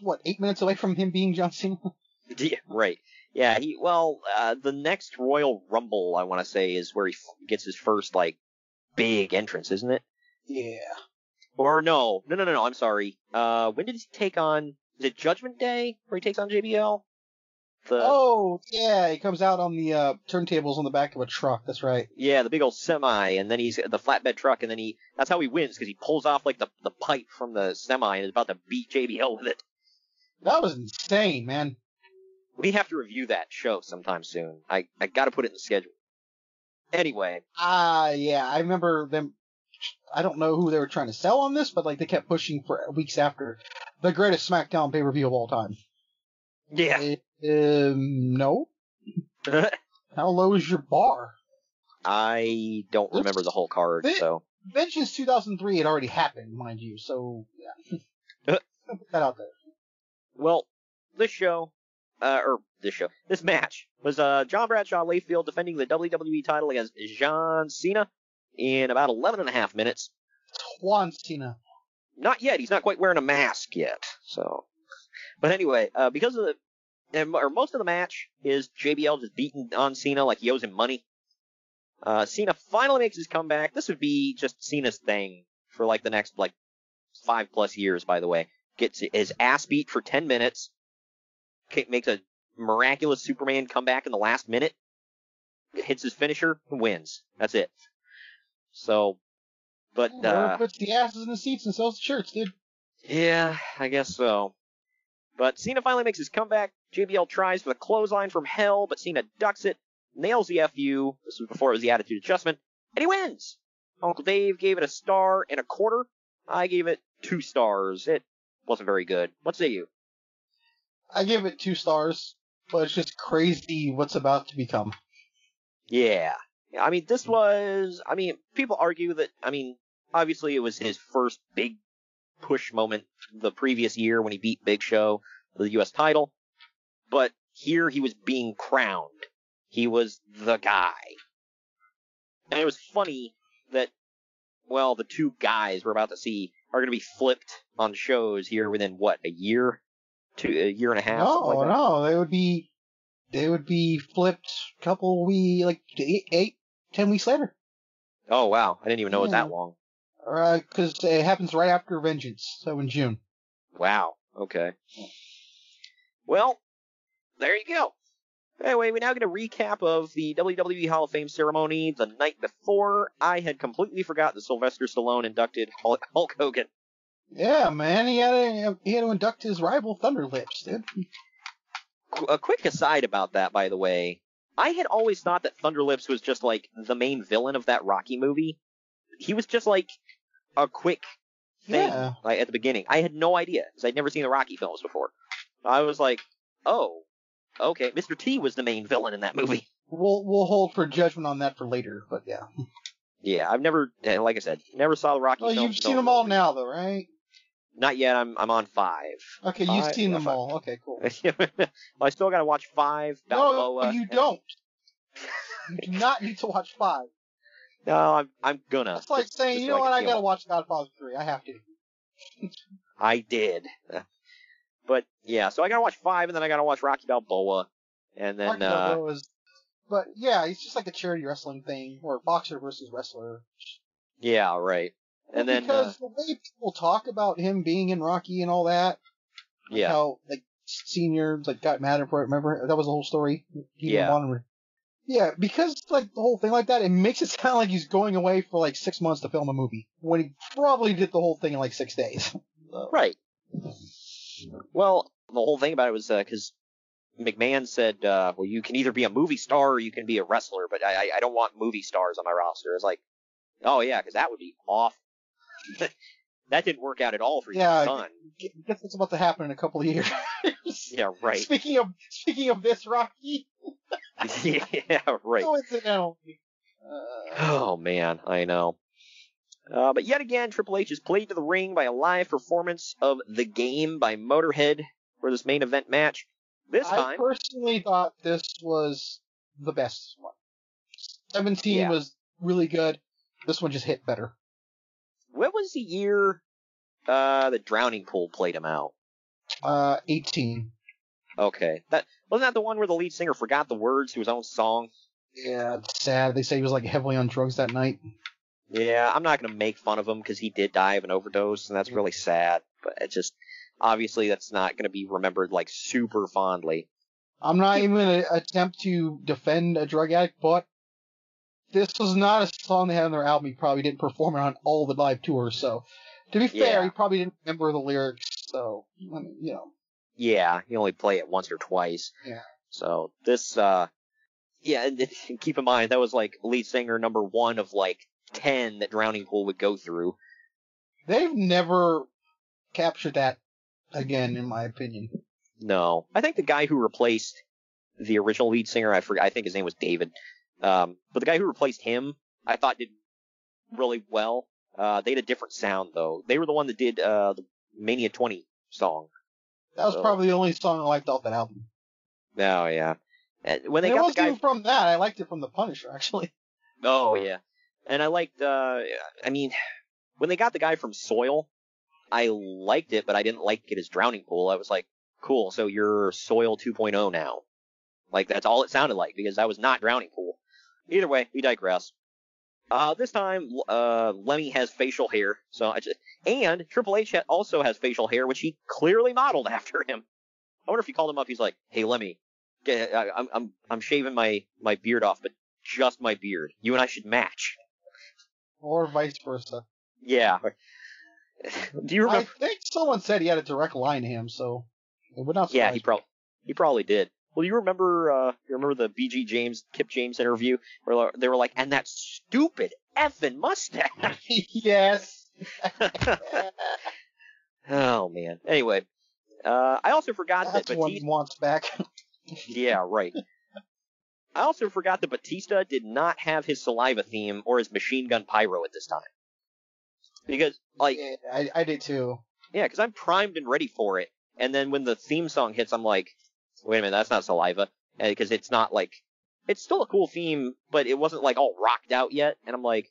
what eight minutes away from him being John Cena. Yeah, right. Yeah, he well, uh, the next Royal Rumble, I want to say, is where he f- gets his first like big entrance, isn't it? Yeah. Or no, no, no, no, no. I'm sorry. Uh, when did he take on? Is it Judgment Day where he takes on JBL? The oh yeah, he comes out on the uh, turntables on the back of a truck. That's right. yeah, the big old semi, and then he's the flatbed truck, and then he that's how he wins because he pulls off like the the pipe from the semi and is about to beat JBL with it. That was insane, man. We have to review that show sometime soon. I I got to put it in the schedule. Anyway, Ah, yeah, I remember them. I don't know who they were trying to sell on this, but like they kept pushing for weeks after the greatest SmackDown pay per view of all time. Yeah. Um, no. How low is your bar? I don't remember the whole card, This- so Vengeance 2003 had already happened, mind you. So yeah, put that out there. Well, this show, uh, or this show, this match was uh, John Bradshaw Layfield defending the WWE title against John Cena in about 11 and a half minutes. Juan Cena. Not yet. He's not quite wearing a mask yet. So, but anyway, uh, because of the and, or most of the match is JBL just beating on Cena like he owes him money. Uh, Cena finally makes his comeback. This would be just Cena's thing for like the next like five plus years, by the way. Gets his ass beat for 10 minutes, makes a miraculous Superman comeback in the last minute, hits his finisher, and wins. That's it. So, but, uh, puts the asses in the seats and sells the shirts, dude. Yeah, I guess so. But Cena finally makes his comeback. JBL tries for the clothesline from hell, but Cena ducks it, nails the FU. This was before it was the attitude adjustment, and he wins. Uncle Dave gave it a star and a quarter. I gave it two stars. It wasn't very good. What say you? I give it two stars, but it's just crazy what's about to become. Yeah. Yeah. I mean, this hmm. was, I mean, people argue that, I mean, obviously it was his first big push moment the previous year when he beat Big Show for the U.S. title, but here he was being crowned. He was the guy. And it was funny that, well, the two guys we're about to see are going to be flipped on shows here within what, a year? Two, a year and a half? No, like no, they would be, they would be flipped a couple we like eight, eight, ten weeks later. Oh wow, I didn't even know it was that long. Uh, cause it happens right after Vengeance, so in June. Wow. Okay. Well, there you go. Anyway, we now get a recap of the WWE Hall of Fame ceremony the night before. I had completely forgot that Sylvester Stallone inducted Hulk Hogan. Yeah, man, he had to, he had to induct his rival Thunder Lips, dude. A quick aside about that, by the way. I had always thought that Thunder Lips was just like the main villain of that Rocky movie. He was just like a quick thing Yeah. like at the beginning. I had no idea because I'd never seen the Rocky films before. I was like, oh, okay. Mr. T was the main villain in that movie. We'll we'll hold for judgment on that for later, but yeah. Yeah, I've never, eh, like I said, never saw the Rocky Well, films. you've seen them all now, though, right? Not yet. I'm I'm on five. Okay, you've seen them all. Okay, cool. well, I still got to watch five. No, Balboa. you don't. You do not need to watch five. No, I'm I'm gonna. It's like saying, you so know what, I gotta it. watch Godfather 3. I have to. I did. But yeah, so I gotta watch five, and then I gotta watch Rocky Balboa, and then Rocky uh, Balboa was, but yeah, it's just like a charity wrestling thing, or boxer versus wrestler. yeah, right. And then uh, because the way people talk about him being in Rocky and all that, like Yeah. how like seniors like got mad for it. Remember that was the whole story. He Yeah. Yeah, because like the whole thing like that, it makes it sound like he's going away for like six months to film a movie when he probably did the whole thing in like six days. Right. Well, the whole thing about it was because McMahon said, uh, "Well, you can either be a movie star or you can be a wrestler, but I, I- I don't want movie stars on my roster." It's like, oh yeah, because that would be awful. That didn't work out at all for Yeah, your son. I guess what's about to happen in a couple of years. Yeah, right. Speaking of speaking of this, Rocky, yeah, right. coincidentally, Oh man, I know. Uh, but yet again, Triple H is played to the ring by a live performance of "The Game" by Motorhead for this main event match. This I time, I personally thought this was the best one. Seventeen Yeah. was really good. This one just hit better. What was the year uh, the Drowning Pool played him out? Uh, eighteen. Okay, that wasn't that the one where the lead singer forgot the words to his own song. Yeah, it's sad. They say he was like heavily on drugs that night. Yeah, I'm not gonna make fun of him because he did die of an overdose, and that's really sad. But it just obviously that's not gonna be remembered like super fondly. I'm not even gonna attempt to defend a drug addict, but this was not a song they had on their album. He probably didn't perform it on all the live tours. So, to be fair, Yeah. he probably didn't remember the lyrics. So, you know, Yeah, he only played it once or twice. yeah. So this, uh, yeah, keep in mind that was like lead singer number one of like ten that Drowning Pool would go through. They've never captured that again, in my opinion. No, I think the guy who replaced the original lead singer, I forgot, I think his name was David. Um, but the guy who replaced him, I thought did really well. Uh, they had a different sound though. They were the one that did uh the Mania 20 song. That was So- probably the only song I liked off that album. Oh yeah. And when they it got the wasn't guy even from that. I liked it from the Punisher, actually. Oh yeah, and I liked. uh I mean, when they got the guy from Soil, I liked it, but I didn't like it as Drowning Pool. I was like, cool. So you're Soil 2.0 now. Like that's all it sounded like because that was not Drowning Pool. Either way, we digress. Uh, this time, uh, Lemmy has facial hair, so I just, and Triple H also has facial hair, which he clearly modeled after him. I wonder if he called him up. He's like, "Hey, Lemmy, I'm I'm I'm shaving my my beard off, but just my beard. You and I should match." Or vice versa. Yeah. Do you remember? I think someone said he had a direct line to him, so it would not. Yeah, he probably he probably did. Well, you remember uh, you remember the BG James Kip James interview where they were like, and that stupid effing mustache. yes. oh man. Anyway, uh, I also forgot That's that one Batista. wants back. yeah, right. I also forgot that Batista did not have his saliva theme or his machine gun pyro at this time. Because, like, yeah, I, I did too. Yeah, because I'm primed and ready for it, and then when the theme song hits, I'm like, wait a minute, that's not saliva, because it's not like, it's still a cool theme, but it wasn't like all rocked out yet, and I'm like,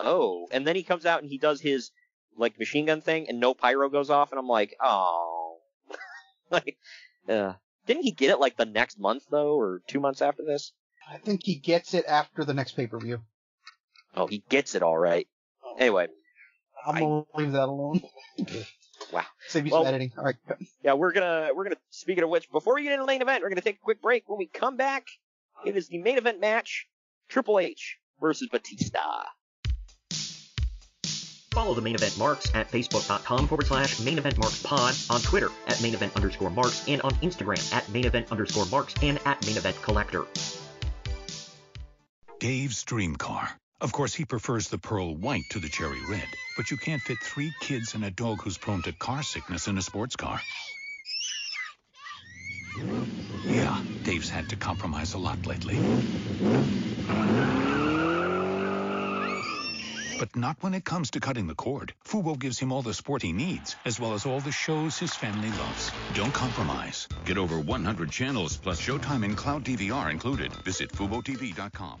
oh, and then he comes out and he does his like machine gun thing, and no pyro goes off, and I'm like, oh, like, uh, didn't he get it like the next month though, or two months after this? I think he gets it after the next pay per view. Oh, he gets it all right. Anyway, I'm gonna leave that alone. wow. Save you Well, some editing. All right. Yeah, we're gonna we're gonna speaking of which, before we get into the main event, we're gonna take a quick break. When we come back, it is the main event match: Triple H versus Batista. Follow the main event marks at facebook.com forward slash main event marks pod, on Twitter at main event underscore marks, and on Instagram at main event underscore marks and at main event collector. Dave's dream car. Of course, he prefers the pearl white to the cherry red, but you can't fit three kids and a dog who's prone to car sickness in a sports car. Yeah, Dave's had to compromise a lot lately. But not when it comes to cutting the cord. Fubo gives him all the sport he needs, as well as all the shows his family loves. Don't compromise. Get over 100 channels plus Showtime and Cloud DVR included. Visit FuboTV.com.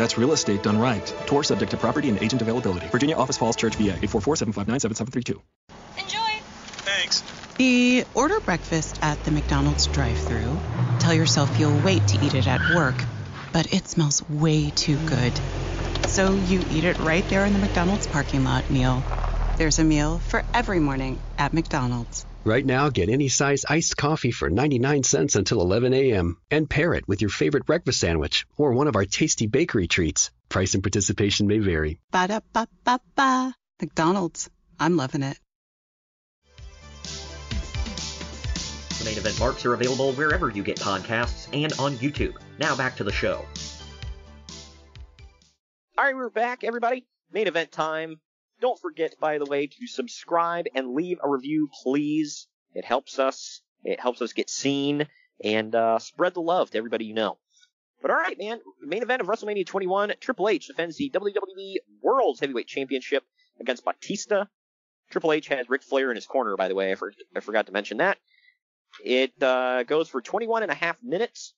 That's real estate done right. Tour subject to property and agent availability. Virginia Office Falls Church, VA. 844-759-7732. Enjoy. Thanks. The order breakfast at the McDonald's drive-thru. Tell yourself you'll wait to eat it at work, but it smells way too good. So you eat it right there in the McDonald's parking lot meal. There's a meal for every morning at McDonald's. Right now, get any size iced coffee for 99 cents until 11 a.m. and pair it with your favorite breakfast sandwich or one of our tasty bakery treats. Price and participation may vary. Ba-da-ba-ba-ba. McDonald's. I'm loving it. The main event marks are available wherever you get podcasts and on YouTube. Now back to the show. All right, we're back, everybody. Main event time. Don't forget, by the way, to subscribe and leave a review, please. It helps us. It helps us get seen and uh, spread the love to everybody you know. But all right, man. Main event of WrestleMania 21. Triple H defends the WWE World's Heavyweight Championship against Batista. Triple H has Ric Flair in his corner, by the way. I, for- I forgot to mention that. It uh, goes for 21 and a half minutes.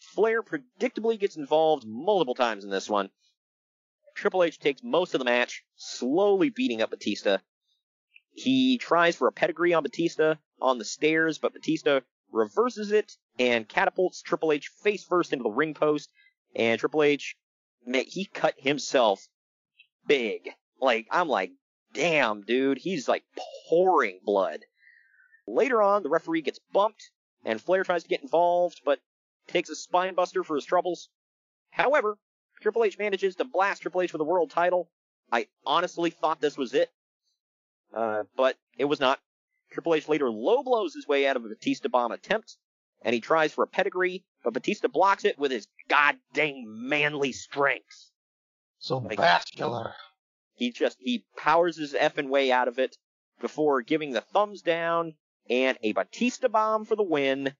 Flair predictably gets involved multiple times in this one. Triple H takes most of the match, slowly beating up Batista. He tries for a pedigree on Batista on the stairs, but Batista reverses it and catapults Triple H face first into the ring post. And Triple H, he cut himself big. Like, I'm like, damn, dude, he's like pouring blood. Later on, the referee gets bumped, and Flair tries to get involved, but takes a spine buster for his troubles. However, Triple H manages to blast Triple H with a world title. I honestly thought this was it, uh, but it was not. Triple H later low blows his way out of a Batista bomb attempt, and he tries for a pedigree, but Batista blocks it with his goddamn manly strength. So Like- vascular. He just he powers his effing way out of it before giving the thumbs down and a Batista bomb for the win.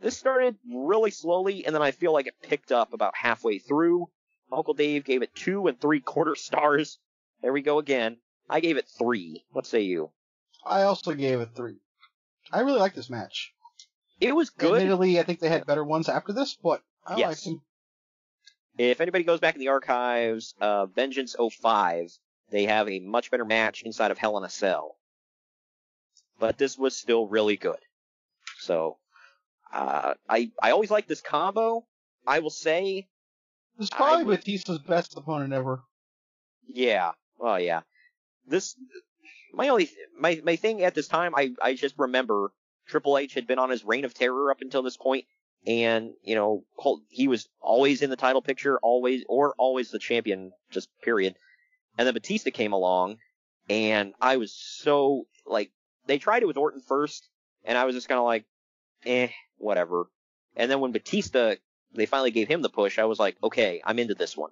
This started really slowly, and then I feel like it picked up about halfway through. Uncle Dave gave it two and three quarter stars. There we go again. I gave it three. What say you? I also gave it three. I really like this match. It was good. Admittedly, I think they had better ones after this, but I Yes. liked them. If anybody goes back in the archives, uh, Vengeance 05, they have a much better match inside of Hell in a Cell. But this was still really good. So, uh, I, I always like this combo. I will say, This is probably Batista's best opponent ever. yeah, well, yeah. This, my only, my, my thing at this time, I, I just remember Triple H had been on his reign of terror up until this point, and, you know, Hol- he was always in the title picture, always, or always the champion, just period. And then Batista came along, and I was so, like, they tried it with Orton first, and I was just kind of like, eh, whatever. And then when Batista, they finally gave him the push, I was like, okay, I'm into this one.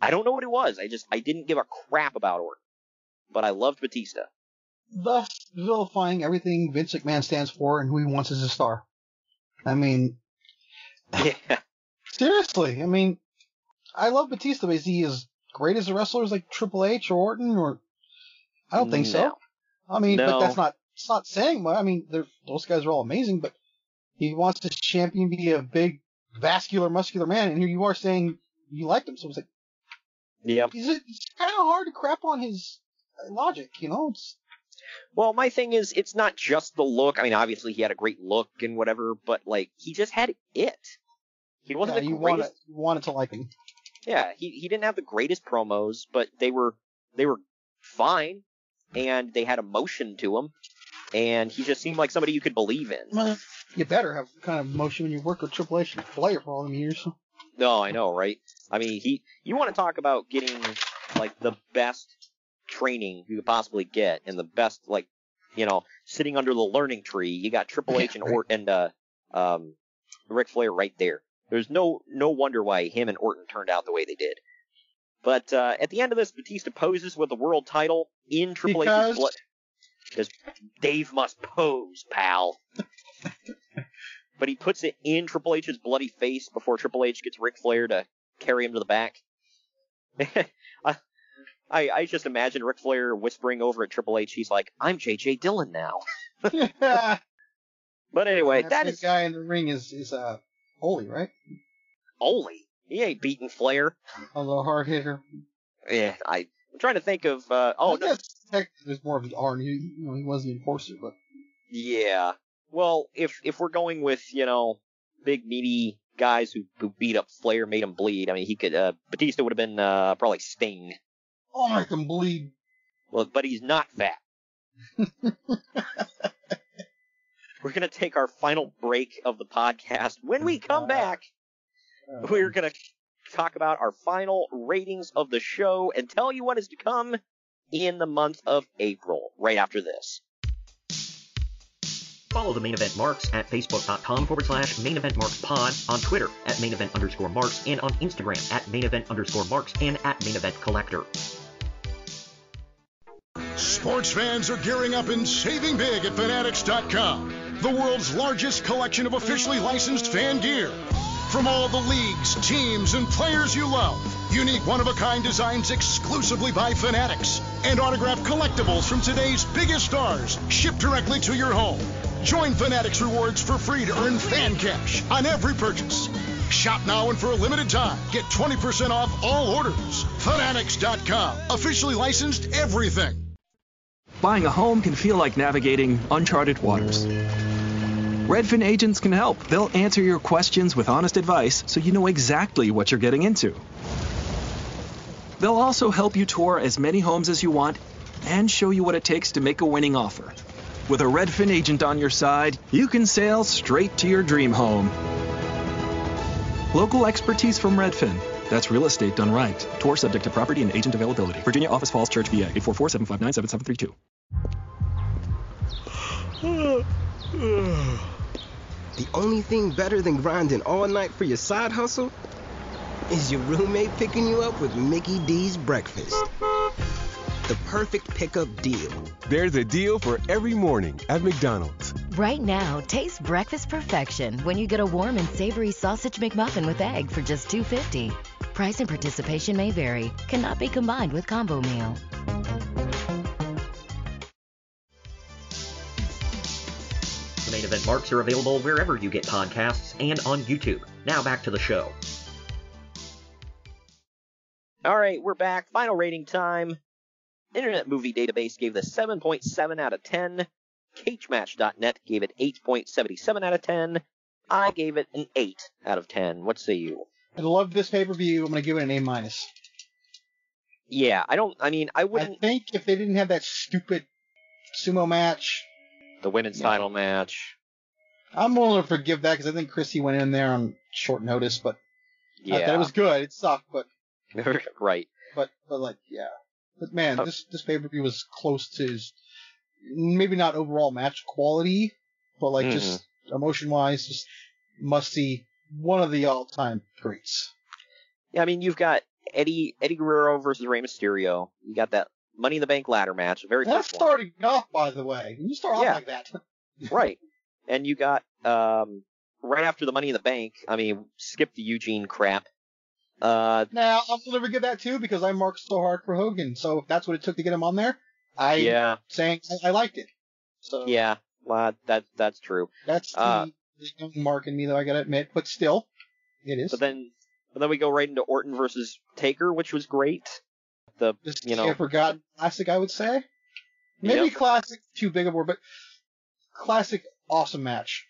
I don't know what it was. I just, I didn't give a crap about Orton. But I loved Batista. Thus vilifying everything Vince McMahon stands for and who he wants as a star. I mean, Yeah. seriously, I mean, I love Batista, but is he as great as a wrestler as like Triple H or Orton or? I don't think so. I mean, No. but that's not, it's not saying much. I mean, they're, those guys are all amazing, but he wants this champion to be a big, vascular, muscular man, and here you are saying you liked him, so it's like, yeah, it's, kind of hard to crap on his uh, logic, you know? It's, Well, my thing is, it's not just the look. I mean, obviously he had a great look and whatever, but like, he just had it. He wasn't yeah, the you greatest. wanted, you wanted to like him. Yeah, he he didn't have the greatest promos, but they were they were fine, and they had emotion to him, and he just seemed like somebody you could believe in. You better have kind of motion when you work with Triple H and Flair for all them years. No, I know, right? I mean, he you want to talk about getting like the best training you could possibly get, and the best like you know sitting under the learning tree. You got Triple H and Orton and uh, um, Ric Flair right there. There's no no wonder why him and Orton turned out the way they did. But uh, at the end of this, Batista poses with the world title in Triple Because- H's blood. Because Dave must pose, pal. but he puts it in Triple H's bloody face before Triple H gets Ric Flair to carry him to the back. I, I I just imagine Ric Flair whispering over at Triple H. He's like, "I'm J.J. Dillon now." yeah. But anyway, that that is guy in the ring is is uh Holy, right? Oli. He ain't beating Flair. A little hard hitter. Yeah, I, I'm trying to think of. Uh, oh I no, guess technically there's more of an R. and He, you know, he was the enforcer, but yeah. Well, if if we're going with you know big meaty guys who who beat up Flair, made him bleed. I mean, he could. Uh, Batista would have been uh, probably Sting. oh, I can bleed. Well, but he's not fat. We're gonna take our final break of the podcast. When we come back, we're gonna talk about our final ratings of the show and tell you what is to come in the month of April. Right after this. Follow the main event marks at facebook.com forward slash main event marks pod, on Twitter at main event underscore marks, and on Instagram at main event underscore marks and at main event collector. Sports fans are gearing up and saving big at Fanatics.com, the world's largest collection of officially licensed fan gear. From all the leagues, teams, and players you love, unique one of a kind designs exclusively by Fanatics, and autographed collectibles from today's biggest stars shipped directly to your home. Join Fanatics Rewards for free to earn fan cash on every purchase. Shop now and for a limited time, get 20% off all orders. Fanatics.com, officially licensed everything. Buying a home can feel like navigating uncharted waters. Redfin agents can help. They'll answer your questions with honest advice so you know exactly what you're getting into. They'll also help you tour as many homes as you want and show you what it takes to make a winning offer. With a Redfin agent on your side, you can sail straight to your dream home. Local expertise from Redfin. That's real estate done right. Tour subject to property and agent availability. Virginia Office Falls Church, VA. 844 759 7732. The only thing better than grinding all night for your side hustle is your roommate picking you up with Mickey D's breakfast. The perfect pickup deal. There's a deal for every morning at McDonald's. Right now, taste breakfast perfection when you get a warm and savory sausage McMuffin with egg for just $2.50. Price and participation may vary. Cannot be combined with combo meal. The main event marks are available wherever you get podcasts and on YouTube. Now back to the show. All right, we're back. Final rating time. Internet Movie Database gave this 7.7 out of 10. CageMatch.net gave it 8.77 out of 10. I gave it an 8 out of 10. What say you? I love this pay per view. I'm going to give it an A minus. Yeah, I don't. I mean, I wouldn't. I think if they didn't have that stupid sumo match, the women's yeah. title match, I'm willing to forgive that because I think Christy went in there on short notice, but yeah, it was good. It sucked, but right. But but like yeah, but man, uh, this this pay per view was close to his, maybe not overall match quality, but like mm-hmm. just emotion wise, just must see one of the all time greats. Yeah, I mean you've got Eddie Eddie Guerrero versus Rey Mysterio. You got that Money in the Bank ladder match, very That's starting off, by the way. You start yeah. off like that. right. And you got um right after the Money in the Bank. I mean, skip the Eugene crap. Uh, now I'll never give that too because I marked so hard for Hogan. So if that's what it took to get him on there, I yeah saying I, I liked it. So yeah, well, that that's true. That's the, uh, the young mark in me, though I gotta admit. But still, it is. But then, but then we go right into Orton versus Taker, which was great. The Just you know forgotten classic, I would say. Maybe Yep. classic too big of a word, but classic awesome match.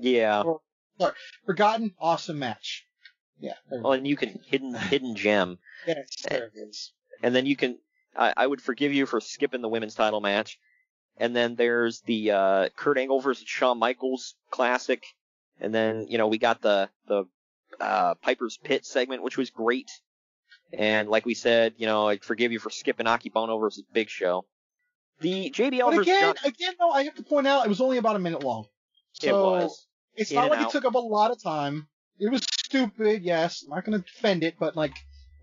yeah. Or, sorry, forgotten awesome match. Yeah. Well, and you can hidden hidden gem. Yes, there it is. and then you can. I, I would forgive you for skipping the women's title match. And then there's the uh, Kurt Angle versus Shawn Michaels classic. And then you know we got the the uh, Piper's Pit segment, which was great. And like we said, you know, I'd forgive you for skipping Akebono versus Big Show. The JBL But again, John. again, though, I have to point out it was only about a minute long. So It was. It's In not like out. it took up a lot of time. It was stupid, yes. I'm not going to defend it, but like,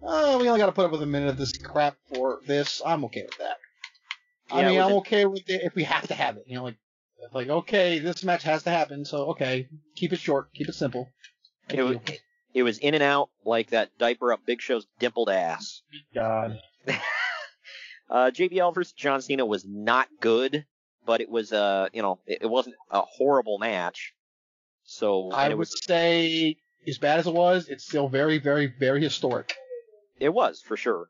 oh, we only got to put up with a minute of this crap for this. I'm okay with that. I mean, I'm it- okay with it if we have to have it. You know, like, like okay, this match has to happen, so okay, keep it short, keep it simple. Thank It was, you. it was in and out like that diaper up Big Show's dimpled ass. God. Uh, JBL versus John Cena was not good, but it was uh, you know, it, it wasn't a horrible match. So I would was say, as bad as it was, it's still very, very, very historic. it was for sure.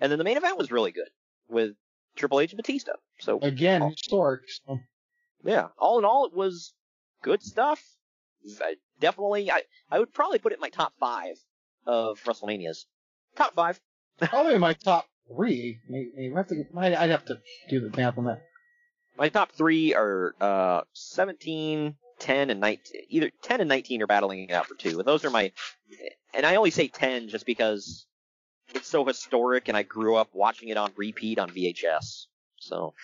And then the main event was really good with Triple H and Batista. So Again, historic. So. yeah, all in all, it was good stuff. I- Definitely, I I would probably put it in my top five of WrestleManias. Top five. Probably my top three. Maybe, have to, I'd I'd have to do the math on that. My top three are uh 17, 10, and 19. Either 10 and 19 are battling it out for two. And those are my. And I only say 10 just because it's so historic, and I grew up watching it on repeat on VHS. So,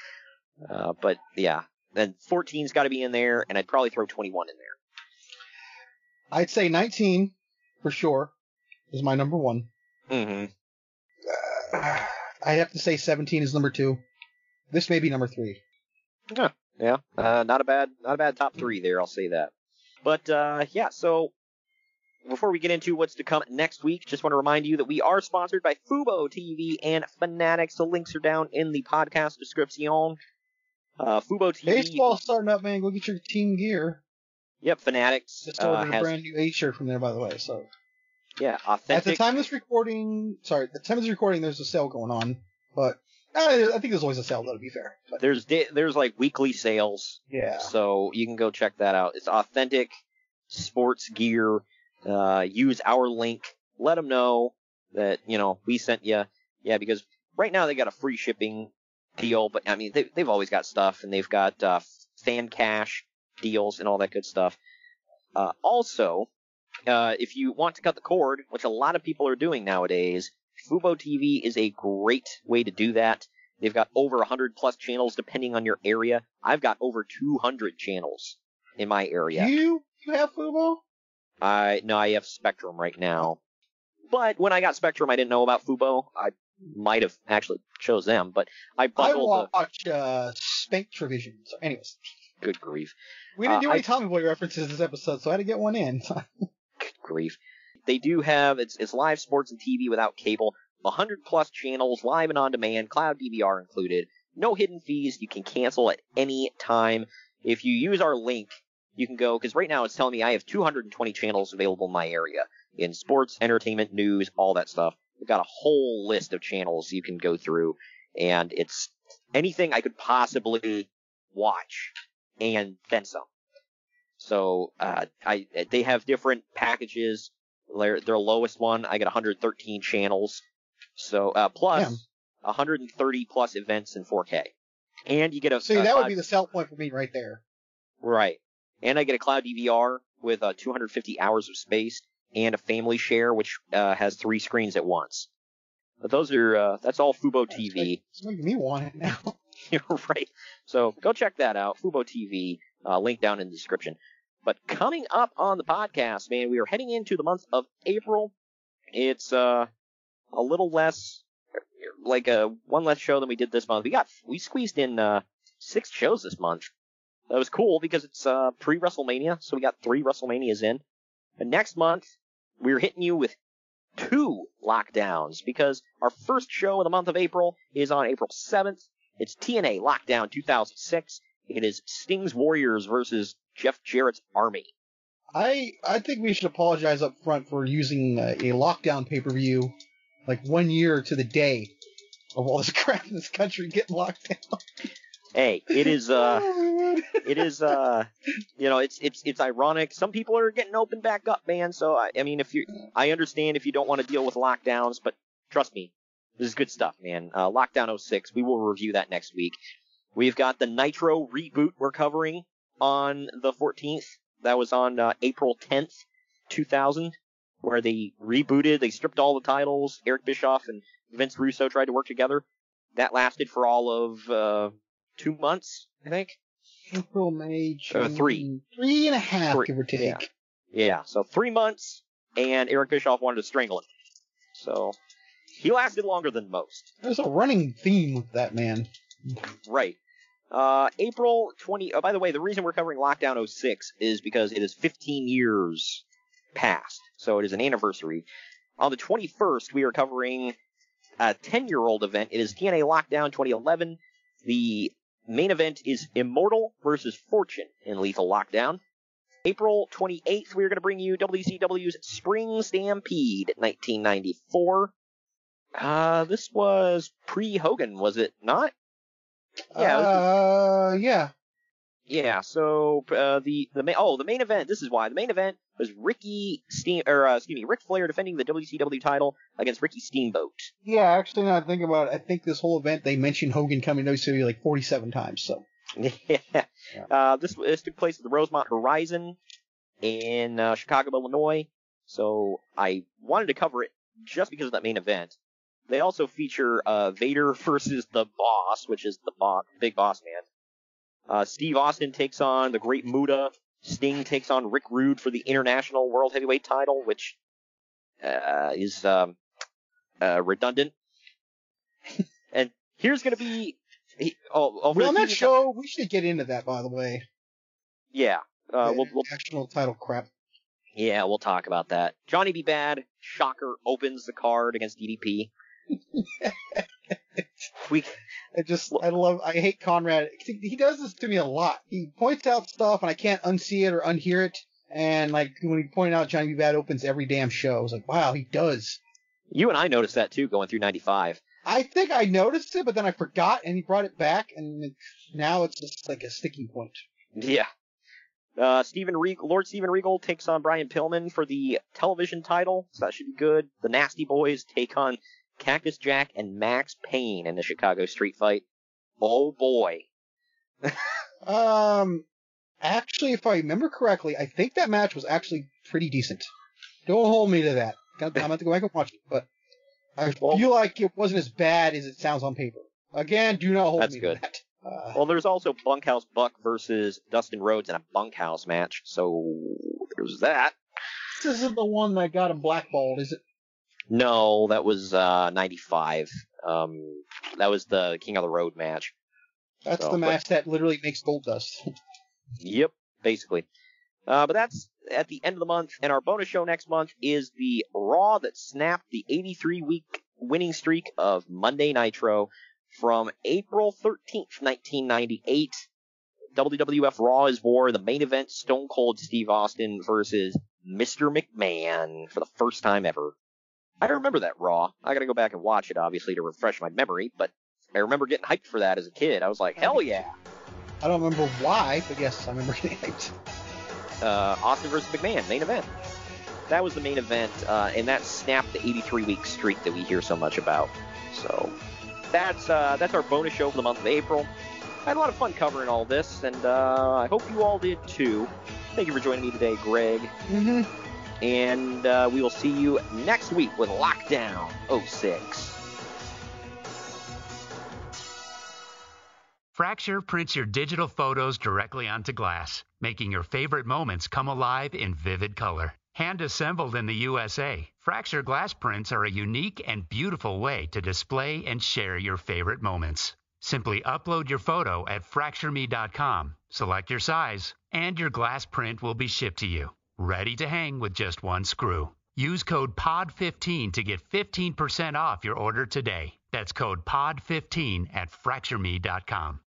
uh, but yeah, then 14's got to be in there, and I'd probably throw 21 in there. I'd say 19 for sure is my number one. Mm-hmm. I'd have to say 17 is number two. This may be number three. Yeah, yeah, uh, not a bad, not a bad top three there. I'll say that. But uh, yeah, so before we get into what's to come next week, just want to remind you that we are sponsored by Fubo TV and Fanatics. The links are down in the podcast description. Uh, Fubo TV. Baseball starting up, man. Go get your team gear. Yep, Fanatics Just uh, ordered a brand new A shirt from there, by the way. So yeah authentic. at the time of this recording, sorry, at the time of this recording, there's a sale going on, but I think there's always a sale, though, to be fair. But, There's there's like weekly sales, yeah. so you can go check that out. It's authentic sports gear. Uh, use our link. Let them know that you know we sent you. Yeah, because right now they got a free shipping deal, but I mean they, they've always got stuff, and they've got uh, fan cash deals and all that good stuff. Uh, also, uh, if you want to cut the cord, which a lot of people are doing nowadays, Fubo TV is a great way to do that. They've got over 100 plus channels depending on your area. I've got over 200 channels in my area. You you have Fubo? I no, I have Spectrum right now. But when I got Spectrum, I didn't know about Fubo. I might have actually chose them, but I I bundled the watch uh, Spank Trivision. So, anyways, Good grief. We didn't Uh, do any I- Tommy Boy references this episode, so I had to get one in. Good grief. They do have it's it's live sports and TV without cable, 100 plus channels, live and on demand, cloud DVR included. No hidden fees. You can cancel at any time. If you use our link, you can go because right now it's telling me I have 220 channels available in my area in sports, entertainment, news, all that stuff. We've got a whole list of channels you can go through, and it's anything I could possibly watch, and then some. So uh, I they have different packages. Their their lowest one, I get 113 channels. So uh, plus Damn. 130 plus events in 4K, and you get a See, a that would be the sell point for me right there. right. And I get a cloud DVR with uh, 250 hours of space and a family share, which uh, has three screens at once. But those are uh, that's all Fubo TV. It's making me want it now. You're right. So go check that out. Fubo TV. Uh, link down in the description. But coming up on the podcast, man, we are heading into the month of April. It's uh a little less like a one less show than we did this month. We got we squeezed in uh six shows this month. That was cool because it's uh pre WrestleMania, so we got three WrestleManias in. And next month we're hitting you with two lockdowns because our first show of the month of April is on April 7th. It's TNA Lockdown 2006. It is Sting's Warriors versus Jeff Jarrett's Army. I I think we should apologize up front for using uh, a lockdown pay per view like one year to the day of all this crap in this country getting locked down. Hey, it is uh it is uh you know, it's it's it's ironic. Some people are getting open back up, man. So I, I mean if you I understand if you don't want to deal with lockdowns, but trust me, this is good stuff, man. Uh Lockdown 06, we will review that next week. We've got the Nitro reboot we're covering on the 14th. That was on uh, April 10th, 2000, where they rebooted, they stripped all the titles. Eric Bischoff and Vince Russo tried to work together. That lasted for all of uh, two months, I think. April, May, Uh, June, three. three and a half, Three, give or take. yeah. Yeah, so three months, and Eric Bischoff wanted to strangle him. So he lasted longer than most. There's a running theme with that man. Right. Uh, April 20. Oh, by the way, the reason we're covering Lockdown 06 is because it is 15 years past. So it is an anniversary. On the 21st, we are covering a 10 year old event. It is TNA Lockdown 2011. The main event is Immortal versus Fortune in Lethal Lockdown. April 28th, we are going to bring you WCW's Spring Stampede 1994. Uh, this was pre Hogan, was it not? Yeah, Uh, yeah. yeah. So uh, the the main oh the main event. This is why the main event was Ricky Steam or uh, excuse me Ric Flair defending the WCW title against Ricky Steamboat. Yeah, actually, now I think about it, I think this whole event they mentioned Hogan coming to WCW like 47 times. So yeah. Uh, this this took place at the Rosemont Horizon in uh, Chicago, Illinois. So I wanted to cover it just because of that main event. They also feature uh, Vader versus the Boss, which is the bo- Big Boss Man. Uh, Steve Austin takes on the Great Muta. Sting takes on Rick Rude for the International World Heavyweight title, which uh, is um, uh, redundant. and here's going to be. He, oh, oh, well, on that show, we should get into that, by the way. Yeah. Uh, we'll, we'll, National title crap. yeah, we'll talk about that. Johnny B. Bad, shocker, opens the card against DDP. we, I just, I love, I hate Conrad. He does this to me a lot. He points out stuff and I can't unsee it or unhear it. And like when he pointed out Johnny B. Bad opens every damn show, I was like, wow, he does. you and I noticed that too going through 95. I think I noticed it, but then I forgot and he brought it back and now it's just like a sticking point. Yeah. Uh, Steven Regal, Lord Steven Regal takes on Brian Pillman for the television title, so that should be good. The Nasty Boys take on Cactus Jack and Maxx Payne in the Chicago Street Fight. Oh boy. Um, actually, if I remember correctly, I think that match was actually pretty decent. Don't hold me to that. I'm gonna have to go back and watch it, but I feel like it wasn't as bad as it sounds on paper. Again, do not hold That's me good. to that. Uh, Well, there's also Bunkhouse Buck versus Dustin Rhodes in a bunkhouse match, so there's that. this isn't the one that got him blackballed, is it? No, that was uh 95. Um, that was the King of the Road match. That's So, the but- match that literally makes gold dust. Yep, basically. Uh, but that's at the end of the month, and our bonus show next month is the Raw that snapped the 83 week winning streak of Monday Nitro from April 13th, 1998. WWF Raw is War, the main event, Stone Cold Steve Austin versus Mr. McMahon for the first time ever. I don't remember that Raw. I gotta go back and watch it, obviously, to refresh my memory, but I remember getting hyped for that as a kid. I was like, hell yeah. I don't remember why, but yes, I remember getting hyped. Uh, Austin versus McMahon, main event. That was the main event, uh, and that snapped the 83 week streak that we hear so much about. So that's uh, that's our bonus show for the month of April. I had a lot of fun covering all this, and uh, I hope you all did too. Thank you for joining me today, Greg. Mm-hmm. And uh, we will see you next week with Lockdown 06. Fracture prints your digital photos directly onto glass, making your favorite moments come alive in vivid color. Hand assembled in the USA, Fracture glass prints are a unique and beautiful way to display and share your favorite moments. Simply upload your photo at fractureme.com, select your size, and your glass print will be shipped to you, ready to hang with just one screw. Use code POD15 to get 15% off your order today. That's code POD15 at fractureme.com.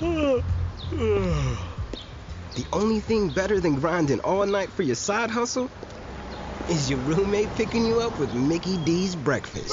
The only thing better than grinding all night for your side hustle is your roommate picking you up with Mickey D's breakfast.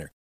winner.